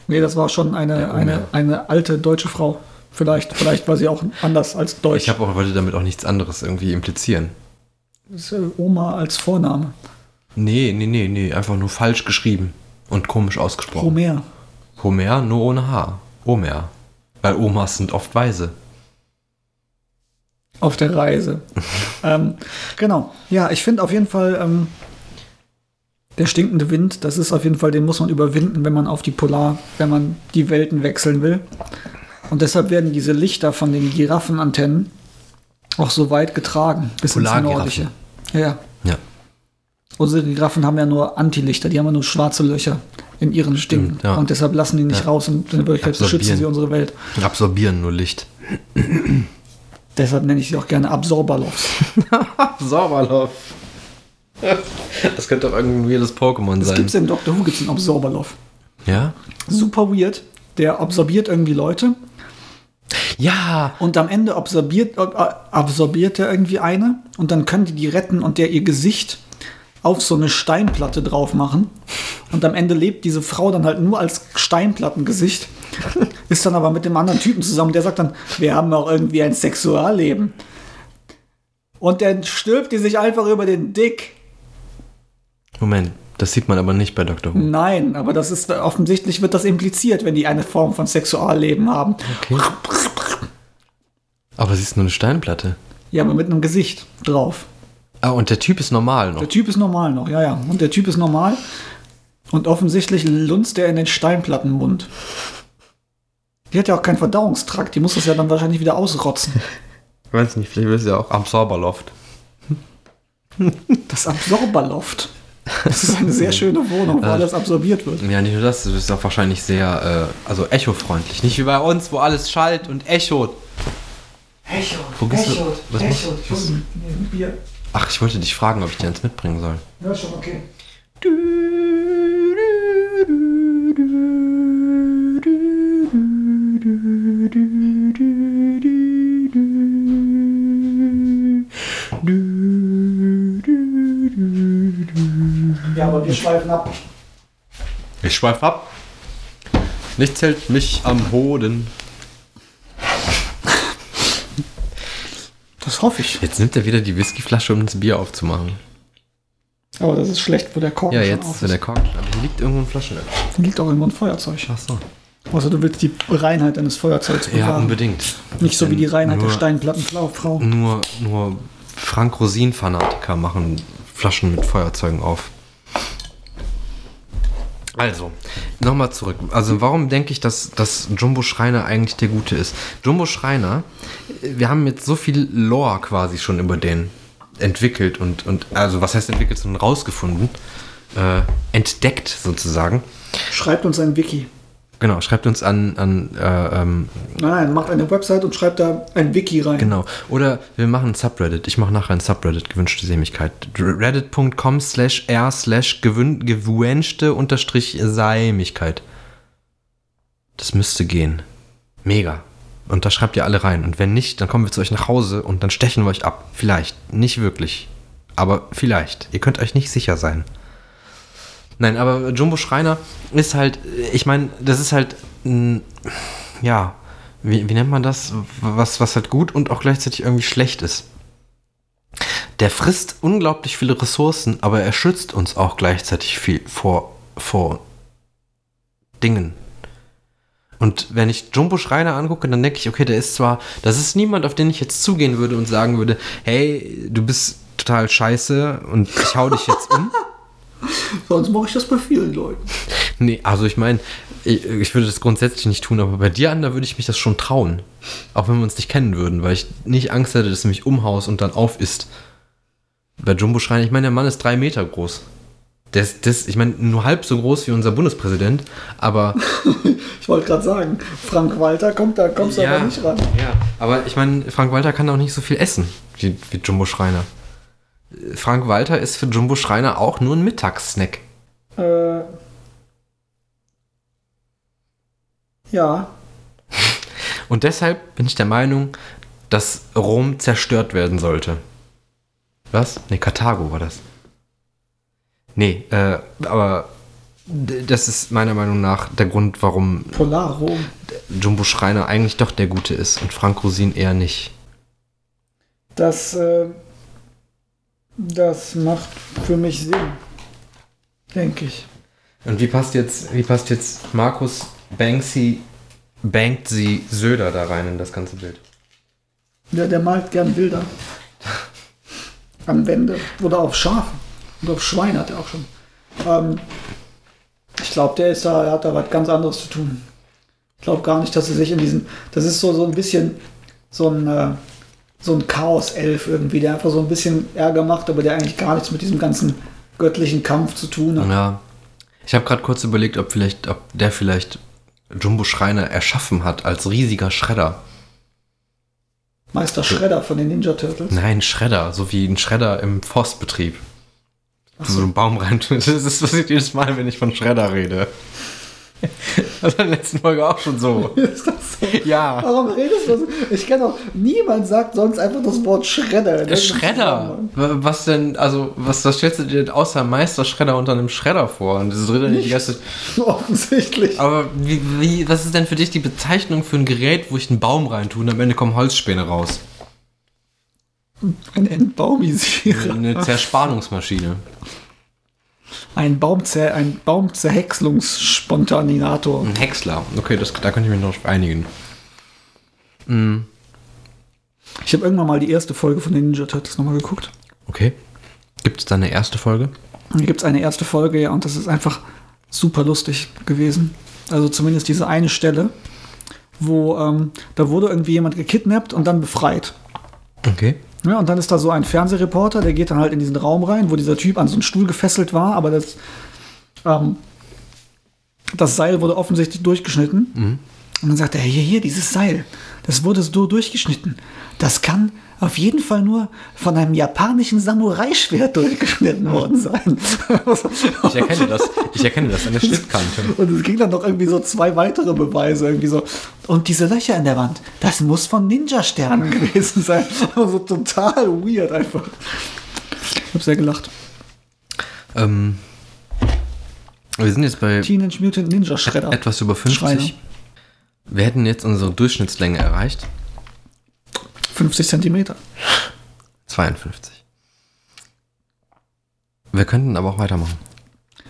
Nee, das war schon eine, eine, eine alte deutsche Frau. Vielleicht, vielleicht war sie auch anders als deutsch. Ich habe auch wollte damit auch nichts anderes irgendwie implizieren. Das ist, äh, Oma als Vorname. Nee, nee, nee, nee, einfach nur falsch geschrieben und komisch ausgesprochen. Homer. Homer nur ohne H. Omer. Weil Omas sind oft weise. Auf der Reise. <laughs> ähm, genau. Ja, ich finde auf jeden Fall, ähm, der stinkende Wind, das ist auf jeden Fall, den muss man überwinden, wenn man auf die Polar, wenn man die Welten wechseln will. Und deshalb werden diese Lichter von den Giraffenantennen auch so weit getragen, bis ins. Nordische. Ja, ja. Ja. Unsere Giraffen haben ja nur Antilichter, die haben ja nur schwarze Löcher in ihren Stimmen. Ja. Und deshalb lassen die nicht Ja. raus und in Wirklichkeit beschützen sie unsere Welt. Absorbieren nur Licht. Deshalb nenne ich sie auch gerne Absorberloffs. Sauberlauf. <laughs> Das könnte doch irgendein weirdes Pokémon Das sein. gibt's in Doctor Who, gibt's einen Absorberloff. Ja? super weird. Der absorbiert irgendwie Leute Ja! und am Ende absorbiert, äh, absorbiert er irgendwie eine und dann können die die retten und der ihr Gesicht auf so eine Steinplatte drauf machen. Und am Ende lebt diese Frau dann halt nur als Steinplattengesicht, <laughs> ist dann aber mit dem anderen Typen zusammen. Der sagt dann, wir haben auch irgendwie ein Sexualleben. Und dann stülpt die sich einfach über den Dick Moment, das sieht man aber nicht bei Dr. Who. Nein, aber das ist offensichtlich wird das impliziert, wenn die eine Form von Sexualleben haben. Okay. Aber sie ist nur eine Steinplatte. Ja, aber mit einem Gesicht drauf. Ah, und der Typ ist normal noch. Der Typ ist normal noch, ja, ja. Und der Typ ist normal. Und offensichtlich lunzt er in den Steinplattenmund. Die hat ja auch keinen Verdauungstrakt, die muss das ja dann wahrscheinlich wieder ausrotzen. Ich weiß nicht, vielleicht ist ja auch am Sorberloft. Das Absorberloft. Das ist eine sehr schöne Wohnung, wo alles absorbiert wird. Ja, nicht nur das, es ist auch wahrscheinlich sehr, äh, also echofreundlich. Nicht wie bei uns, wo alles schallt und echot. Echot, Wo gehst du- was Echot. was- Nee, Bier. Ach, ich wollte dich fragen, ob ich dir eins mitbringen soll. Ja, schon okay. Ja, aber wir schweifen ab. Ich schweif ab. Nichts hält mich am Hoden. Das hoffe ich. Jetzt nimmt er wieder die Whiskyflasche, um das Bier aufzumachen. Aber das ist schlecht, wo der Korken Ja, schon jetzt, auf wenn der ist. Kork. Aber hier liegt irgendwo eine Flasche. Dann liegt auch irgendwo ein Feuerzeug. Ach so. Außer du willst die Reinheit deines Feuerzeugs Ja, bewahren. unbedingt. Nicht so wie die Reinheit nur, der Steinplattenfrau. Frau. Nur, nur Frank Rosin-Fanatiker machen Flaschen mit Feuerzeugen auf. Also, nochmal zurück. Also, warum denke ich, dass, dass Jumbo Schreiner eigentlich der Gute ist? Jumbo Schreiner, wir haben jetzt so viel Lore quasi schon über den entwickelt und, und also, was heißt entwickelt, sondern rausgefunden, äh, entdeckt sozusagen. Schreibt uns ein Wiki. Genau, schreibt uns an, an äh, ähm, Nein, nein, macht eine Website und schreibt da ein Wiki rein. Genau. Oder wir machen ein Subreddit. Ich mache nachher ein Subreddit, gewünschte Sämigkeit. Reddit.com slash r slash gewün- gewünschte unterstrich Sämigkeit. Das müsste gehen. Mega. Und da schreibt ihr alle rein. Und wenn nicht, dann kommen wir zu euch nach Hause und dann stechen wir euch ab. Vielleicht. Nicht wirklich. Aber vielleicht. Ihr könnt euch nicht sicher sein. Nein, aber Jumbo Schreiner ist halt, ich meine, das ist halt, ja, wie, wie nennt man das? Was, was halt gut und auch gleichzeitig irgendwie schlecht ist. Der frisst unglaublich viele Ressourcen, aber er schützt uns auch gleichzeitig viel vor, vor Dingen. Und wenn ich Jumbo Schreiner angucke, dann denke ich, okay, der ist zwar, das ist niemand, auf den ich jetzt zugehen würde und sagen würde, hey, du bist total scheiße und ich hau dich jetzt um. <laughs> Sonst mache ich das bei vielen Leuten. Nee, also ich meine, ich, ich würde das grundsätzlich nicht tun, aber bei dir, Ander, würde ich mich das schon trauen. Auch wenn wir uns nicht kennen würden, weil ich nicht Angst hätte, dass du mich umhaust und dann auf isst. Bei Jumbo Schreiner, ich meine, der Mann ist drei Meter groß. Ist, das, ich meine, nur halb so groß wie unser Bundespräsident, aber. <laughs> Ich wollte gerade sagen, Frank Walter kommt da, kommst du aber nicht ran. Ja, aber ich meine, Frank Walter kann auch nicht so viel essen wie, wie Jumbo Schreiner. Frank Walter ist für Jumbo Schreiner auch nur ein Mittagssnack. Äh, ja, <laughs> Und deshalb bin ich der Meinung, dass Rom zerstört werden sollte. Was? Ne, Karthago war das. Nee, äh, aber das ist meiner Meinung nach der Grund, warum Polaro. Jumbo Schreiner eigentlich doch der Gute ist und Frank Rosin eher nicht. Das, äh, das macht für mich Sinn. Denke ich. Und wie passt jetzt, wie passt jetzt Markus Banksy, Banksy Söder da rein in das ganze Bild? Der, der malt gern Bilder. An Wände. Oder auf Schafe. Und auf Schweine hat er auch schon. Ähm, ich glaube, der ist da, er hat da was ganz anderes zu tun. Ich glaube gar nicht, dass er sich in diesen. Das ist so, so ein bisschen so ein, äh, so ein Chaos-Elf irgendwie, der einfach so ein bisschen Ärger macht, aber der eigentlich gar nichts mit diesem ganzen göttlichen Kampf zu tun hat. Ja. Ich habe gerade kurz überlegt, ob vielleicht, ob der vielleicht Jumbo Schreiner erschaffen hat als riesiger Schredder. Meister Schredder von den Ninja Turtles. Nein, Schredder, so wie ein Schredder im Forstbetrieb. So einen Baum rein. <laughs> Das ist passiert jedes Mal, wenn ich von Schredder rede. Das <laughs> war in der letzten Folge auch schon so. <laughs> Ist das so? Ja. Warum redest du so? Ich kenne auch, niemand sagt sonst einfach das Wort Schredder. Der Schredder. Was denn, also, was, was stellst du dir denn außer Meister Schredder unter einem Schredder vor? Und das redet nicht die ganze <laughs> Offensichtlich. Aber wie, wie, was ist denn für dich die Bezeichnung für ein Gerät, wo ich einen Baum reintue und am Ende kommen Holzspäne raus? Ein Entbaumisierer. Eine Zerspannungsmaschine. Ein, Baumzer ein Baumzerhäckslungsspontaninator. Ein Häcksler. Okay, das, da könnte ich mich noch einigen. Ich habe irgendwann mal die erste Folge von den Ninja Turtles nochmal geguckt. Okay. Gibt es da eine erste Folge? Hier gibt es eine erste Folge, ja, und das ist einfach super lustig gewesen. Also zumindest diese eine Stelle, wo ähm, da wurde irgendwie jemand gekidnappt und dann befreit. Okay. Ja, und dann ist da so ein Fernsehreporter, der geht dann halt in diesen Raum rein, wo dieser Typ an so einen Stuhl gefesselt war, aber das, ähm, das Seil wurde offensichtlich durchgeschnitten. Und dann sagt er, hier, hier, dieses Seil, das wurde so durchgeschnitten. Das kann auf jeden Fall nur von einem japanischen Samurai-Schwert durchgeschnitten worden sein. Ich erkenne das. Ich erkenne das an der Schnittkante. Und es ging dann noch irgendwie so zwei weitere Beweise, irgendwie so. Und diese Löcher in der Wand, das muss von Ninja-Sternen <laughs> gewesen sein. Also total weird einfach. Ich habe sehr gelacht. Ähm, wir sind jetzt bei Teenage Mutant Ninja Shredder. etwas über 50. Schreiner. Wir hätten jetzt unsere Durchschnittslänge erreicht. 50 Zentimeter. 52. Wir könnten aber auch weitermachen.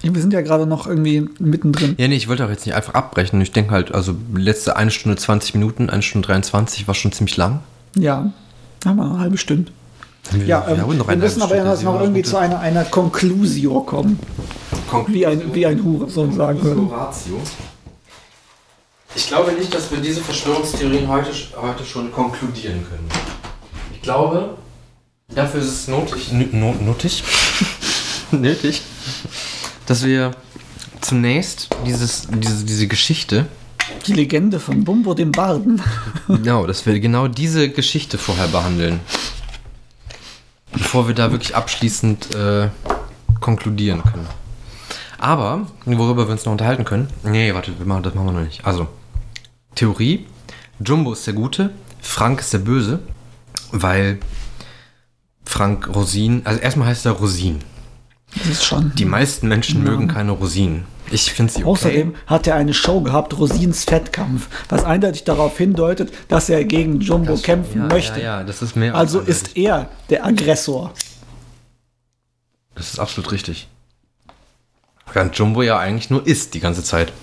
Ja, wir sind ja gerade noch irgendwie mittendrin. Ja, nee, ich wollte auch jetzt nicht einfach abbrechen. Ich denke halt, also letzte eine Stunde 20 Minuten, eine Stunde 23 war schon ziemlich lang. Ja, haben wir eine halbe Stunde. Wir, Ja, ähm, haben noch wir müssen aber Stunde. noch irgendwie zu einer, einer Conclusio kommen. Wie ein, wie ein Hurensohn sagen würde. Ratio. Ich glaube nicht, dass wir diese Verschwörungstheorien heute, heute schon konkludieren können. Ich glaube, dafür ist es notig. notig? <laughs> nötig, dass wir zunächst dieses, diese, diese Geschichte, Die Legende von Bumbo dem Barden. <laughs> genau, dass wir genau diese Geschichte vorher behandeln. Bevor wir da wirklich abschließend äh, konkludieren können. Aber, worüber wir uns noch unterhalten können. Nee, warte, wir machen, das machen wir noch nicht. Also, Theorie: Jumbo ist der Gute, Frank ist der Böse, weil Frank Rosin, also erstmal heißt er Rosin. Das ist schon. Die meisten Menschen mögen keine Rosinen. Ich finde sie okay. Außerdem hat er eine Show gehabt, Rosins Fettkampf, was eindeutig darauf hindeutet, dass er gegen Jumbo Das- kämpfen ja, möchte. Ja, ja, das ist mehr. Also als ist er der Aggressor. Das ist absolut richtig. Während Jumbo ja eigentlich nur isst die ganze Zeit.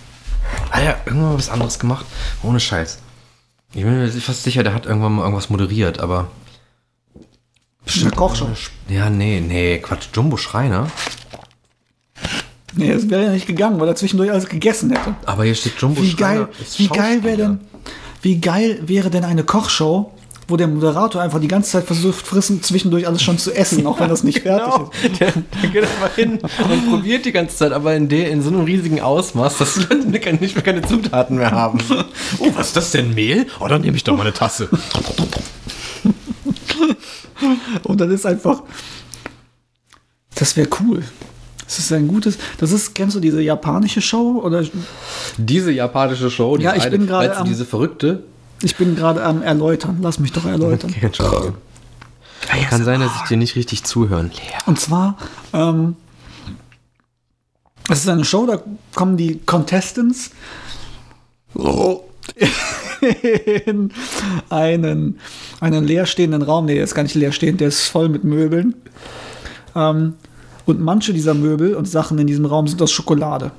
Hat er irgendwann was anderes gemacht? Ohne Scheiß. Ich bin mir fast sicher, der hat irgendwann mal irgendwas moderiert, aber. Eine Kochshow. Ja, nee, nee, Quatsch. Jumbo Schreiner. Nee, das wäre ja nicht gegangen, weil er zwischendurch alles gegessen hätte. Aber hier steht Jumbo Wie Schreiner. geil, wie geil wäre denn, wie geil wäre denn eine Kochshow, wo der Moderator einfach die ganze Zeit versucht, frissen, zwischendurch alles schon zu essen, auch wenn das nicht fertig Genau. ist. <laughs> Der, der geht einfach hin und probiert die ganze Zeit, aber in, der, in so einem riesigen Ausmaß, dass die Leute keine- nicht mehr keine Zutaten mehr haben. <laughs> Oh, was ist das denn? Mehl? Oh, dann nehme ich doch mal eine Tasse. <laughs> Und dann ist einfach, das wäre cool. Das ist ein gutes, das ist, kennst du diese japanische Show? Oder Diese japanische Show, Ja, diese ich bin gerade weißt du, am- diese verrückte. Ich bin gerade am Erläutern, lass mich doch erläutern. Okay, Entschuldigung. Kann sein, dass ich dir nicht richtig zuhören. Und zwar, ähm, es ist eine Show, da kommen die Contestants in einen, einen leerstehenden Raum. Nee, der ist gar nicht leerstehend, der ist voll mit Möbeln. Ähm, und manche dieser Möbel und Sachen in diesem Raum sind aus Schokolade.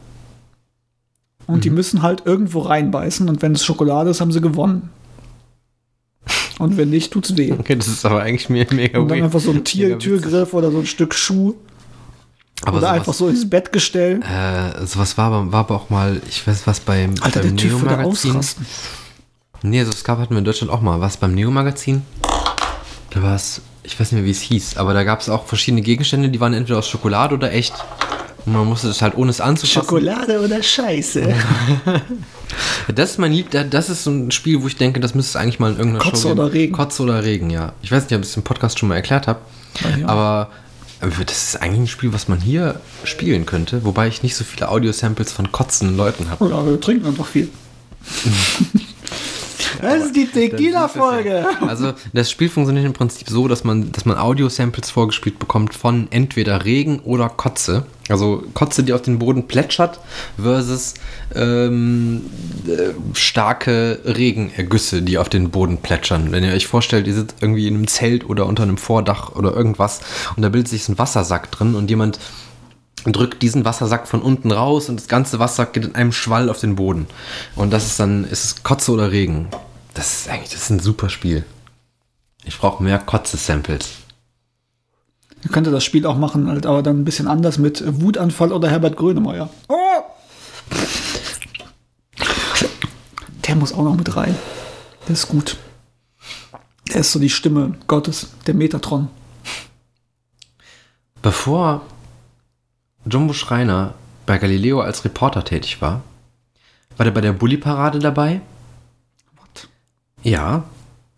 Und die müssen halt irgendwo reinbeißen und wenn es Schokolade ist, haben sie gewonnen. Und wenn nicht, tut's weh. Okay, das ist aber eigentlich mir mega Und dann einfach so ein Tier. Türgriff oder so ein Stück Schuh. Aber oder sowas, einfach so ins Bett gestellt. Äh, sowas war, aber- war aber auch mal, ich weiß was beim, Alter, beim der Typ würde Neo-Magazin. ausrasten. Nee, so es gab hatten wir in Deutschland auch mal. Was beim Neo-Magazin? Da war es, ich weiß nicht mehr, wie es hieß, aber da gab es auch verschiedene Gegenstände, die waren entweder aus Schokolade oder echt. Und man musste das halt ohne es anzufassen. Schokolade oder Scheiße? <laughs> Das ist mein Lieb, das ist so ein Spiel, wo ich denke, das müsste es eigentlich mal in irgendeiner Kotze Show geben. oder Regen? Kotze oder Regen, ja. Ich weiß nicht, ob ich es im Podcast schon mal erklärt habe, Ah, ja. aber aber das ist eigentlich ein Spiel, was man hier spielen könnte, wobei ich nicht so viele Audio-Samples von kotzenden Leuten habe. Oder wir trinken einfach viel. <laughs> das ist die <laughs> Tequila-Folge. Also das Spiel funktioniert im Prinzip so, dass man, dass man Audio-Samples vorgespielt bekommt von entweder Regen oder Kotze. Also Kotze, die auf den Boden plätschert, versus ähm, äh, starke Regenergüsse, die auf den Boden plätschern. Wenn ihr euch vorstellt, ihr sitzt irgendwie in einem Zelt oder unter einem Vordach oder irgendwas und da bildet sich so ein Wassersack drin und jemand drückt diesen Wassersack von unten raus und das ganze Wasser geht in einem Schwall auf den Boden. Und das ist dann, ist es Kotze oder Regen. Das ist eigentlich, das ist ein super Spiel. Ich brauche mehr Kotze-Samples. Ihr könnte das Spiel auch machen, halt, aber dann ein bisschen anders mit Wutanfall oder Herbert Grönemeyer. Oh! Der muss auch noch mit rein. Der ist gut. Der ist so die Stimme Gottes, der Metatron. Bevor Jumbo Schreiner bei Galileo als Reporter tätig war, war der bei der Bully-Parade dabei. What? Ja,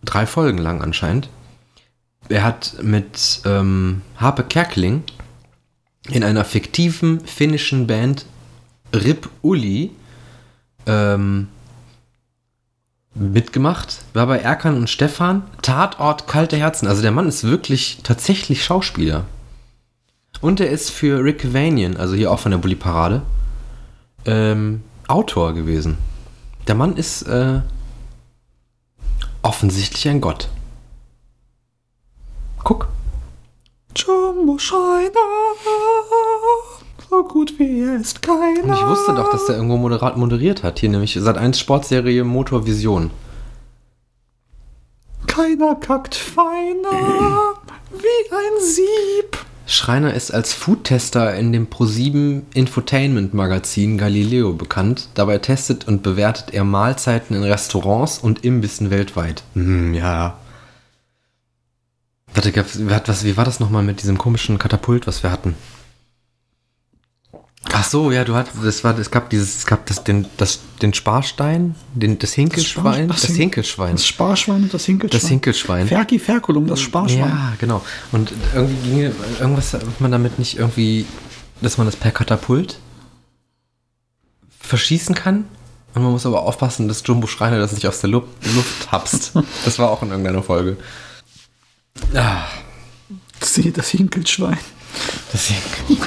drei Folgen lang anscheinend. Er hat mit ähm, Harpe Kerkeling in einer fiktiven finnischen Band Rip Uli ähm, mitgemacht, war bei Erkan und Stefan, Tatort Kalte Herzen. Also der Mann ist wirklich tatsächlich Schauspieler. Und er ist für Rick Vanian, also hier auch von der Bully Parade, ähm, Autor gewesen. Der Mann ist äh, offensichtlich ein Gott. Guck. Jumbo Schreiner, so gut wie er ist keiner. Und ich wusste doch, dass der irgendwo moderat moderiert hat. Hier nämlich seit 1 Sportserie Motor Vision. Keiner kackt feiner wie ein Sieb. Schreiner ist als Foodtester in dem Pro7 Infotainment Magazin Galileo bekannt. Dabei testet und bewertet er Mahlzeiten in Restaurants und Imbissen weltweit. Hm, ja. Warte, was, wie war das nochmal mit diesem komischen Katapult, was wir hatten? Ach so, ja, du hattest, das war, es gab dieses, es gab das, den, das, den Sparstein, den, das Hinkelschwein, Das das, Hin- Hinkelschwein. Das Sparschwein und das Hinkelschwein. Das Hinkelschwein. Ferki Ferkulum, das Sparschwein. Ja, genau. Und irgendwie ginge irgendwas, ob man damit nicht irgendwie, dass man das per Katapult verschießen kann. Und man muss aber aufpassen, dass Jumbo Schreiner das nicht aus der Luft, Luft hapst. <laughs> Das war auch in irgendeiner Folge. Ah, Das, das Hinkelschwein. das Hinkel.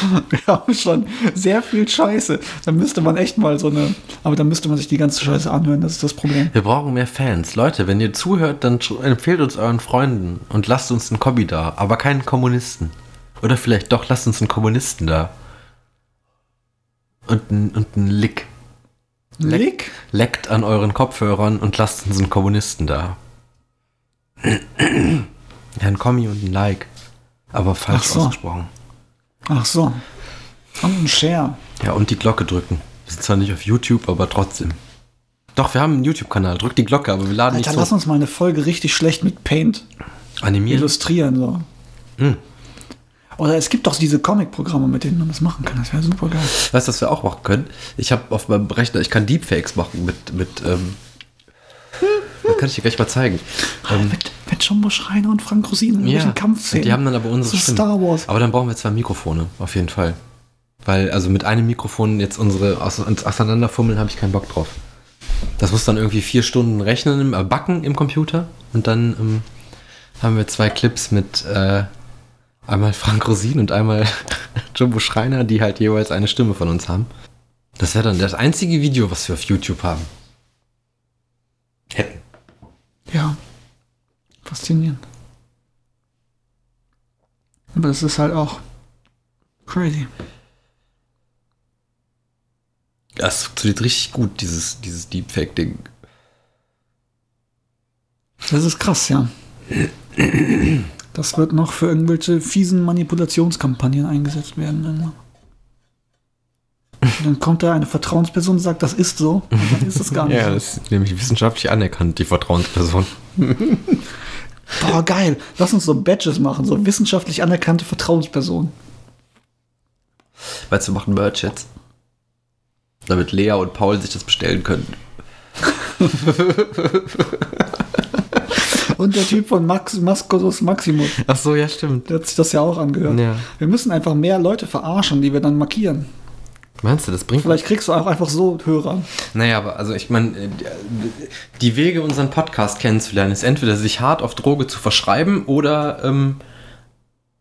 <laughs> Wir haben schon sehr viel Scheiße. Da müsste man echt mal so eine. Aber da müsste man sich die ganze Scheiße anhören, das ist das Problem. Wir brauchen mehr Fans. Leute, wenn ihr zuhört, dann empfehlt uns euren Freunden und lasst uns einen Kombi da, aber keinen Kommunisten. Oder vielleicht doch, lasst uns einen Kommunisten da. Und einen, und einen Lick. Lick? Leckt an euren Kopfhörern und lasst uns einen Kommunisten da. <clears throat> ja, ein Kommi und ein Like. Aber falsch Ach so. ausgesprochen. Ach so. Und ein Share. Ja, und die Glocke drücken. Wir sind zwar nicht auf YouTube, aber trotzdem. Doch, wir haben einen YouTube-Kanal. Drückt die Glocke, aber wir laden Alter, nicht lass so uns mal eine Folge richtig schlecht mit Paint animieren. illustrieren. So. Hm. Oder es gibt doch diese Comic-Programme, mit denen man das machen kann. Das wäre super geil. Weißt du, was wir auch machen können? Ich habe auf meinem Rechner, ich kann Deepfakes machen mit, mit, ähm, <laughs> das kann ich dir gleich mal zeigen. Ähm, Mit, mit Jumbo Schreiner und Frank Rosin in ja, irgendwelchen Kampfszenen. die haben dann aber unsere Stimmen. Star Wars. Aber dann brauchen wir zwei Mikrofone, auf jeden Fall. Weil, also mit einem Mikrofon jetzt unsere aus, auseinanderfummeln, habe ich keinen Bock drauf. Das muss dann irgendwie vier Stunden rechnen, im, äh, backen im Computer. Und dann ähm, haben wir zwei Clips mit äh, einmal Frank Rosin und einmal <laughs> Jumbo Schreiner, die halt jeweils eine Stimme von uns haben. Das wäre dann das einzige Video, was wir auf YouTube haben. Hätten. Faszinierend. Aber das ist halt auch crazy. Das funktioniert richtig gut, dieses, dieses Deepfake-Ding. Das ist krass, ja. Das wird noch für irgendwelche fiesen Manipulationskampagnen eingesetzt werden. irgendwann. Und Dann kommt da eine Vertrauensperson und sagt, das ist so. Und dann ist es gar nicht Ja, das ist nämlich wissenschaftlich anerkannt, die Vertrauensperson. <laughs> Boah, geil. Lass uns so Badges machen, so wissenschaftlich anerkannte Vertrauenspersonen. Weißt du, wir machen Merch jetzt. Damit Lea und Paul sich das bestellen können. Und der Typ von Max, Mascotus Maximus, Ach so, ja, stimmt. der hat sich das ja auch angehört. Ja. Wir müssen einfach mehr Leute verarschen, die wir dann markieren. Meinst du, das bringt Vielleicht kriegst du auch einfach so Hörer. Naja, aber also ich meine, äh, die Wege, unseren Podcast kennenzulernen, ist entweder sich hart auf Droge zu verschreiben oder ähm,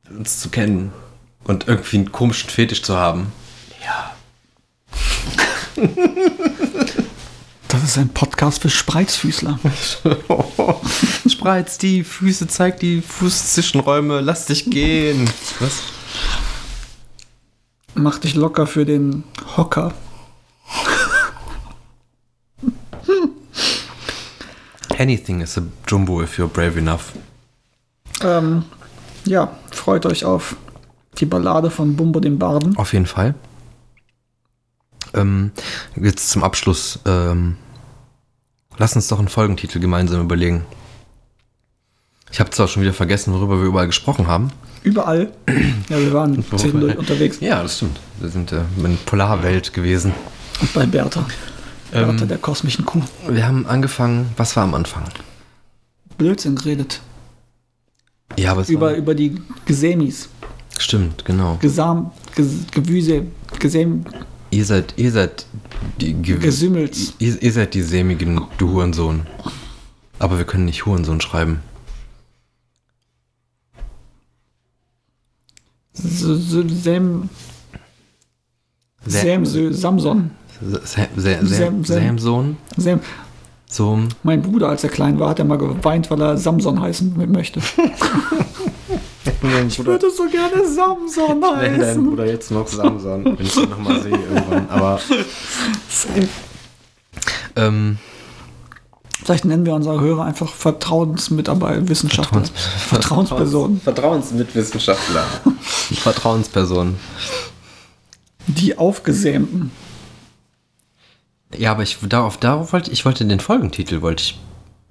uns zu kennen und irgendwie einen komischen Fetisch zu haben. Ja. <laughs> Das ist ein Podcast für Spreizfüßler. <laughs> Spreiz die Füße, zeig die Fußzwischenräume, lass dich gehen. Was? Mach dich locker für den Hocker. Anything is a jumbo if you're brave enough. Ähm, ja, freut euch auf die Ballade von Bumbo dem Barden. Auf jeden Fall. Ähm, jetzt zum Abschluss. Ähm, lass uns doch einen Folgentitel gemeinsam überlegen. Ich habe zwar schon wieder vergessen, worüber wir überall gesprochen haben. Überall. Ja, wir waren zwischendurch unterwegs. Ja, das stimmt. Wir sind äh, in Polarwelt gewesen. Und bei Bertha. Ähm, Bertha der kosmischen Kuh. Wir haben angefangen, was war am Anfang? Blödsinn geredet. Ja, aber es Über, war, über die Gesämis. stimmt, genau. Gesam, Ges, Gewüse, Gesäm, Ihr seid, ihr seid die Ge Gesümmels. ihr, ihr seid die sämigen, du Hurensohn. Aber wir können nicht Hurensohn schreiben. Sam, Sam, Samson. Sam, Sam, Sam- Sam, Sam. Samson. Sam. So, Mein Bruder, als er klein war, hat er mal geweint, weil er Samson heißen möchte. <laughs> Ich würde so gerne Samson heißen. Bruder jetzt noch Samson, wenn ich ihn nochmal sehe irgendwann. Aber <laughs> ähm, Vielleicht nennen wir unsere Hörer einfach Vertrauensmitarbeiter, Wissenschaftler. Vertrauenspersonen. Vertrauensmitwissenschaftler. <laughs> Vertrauensperson. Die Aufgesämten. Ja, aber ich darauf, darauf wollte ich wollte den Folgentitel wollte ich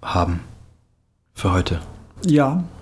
haben für heute. Ja,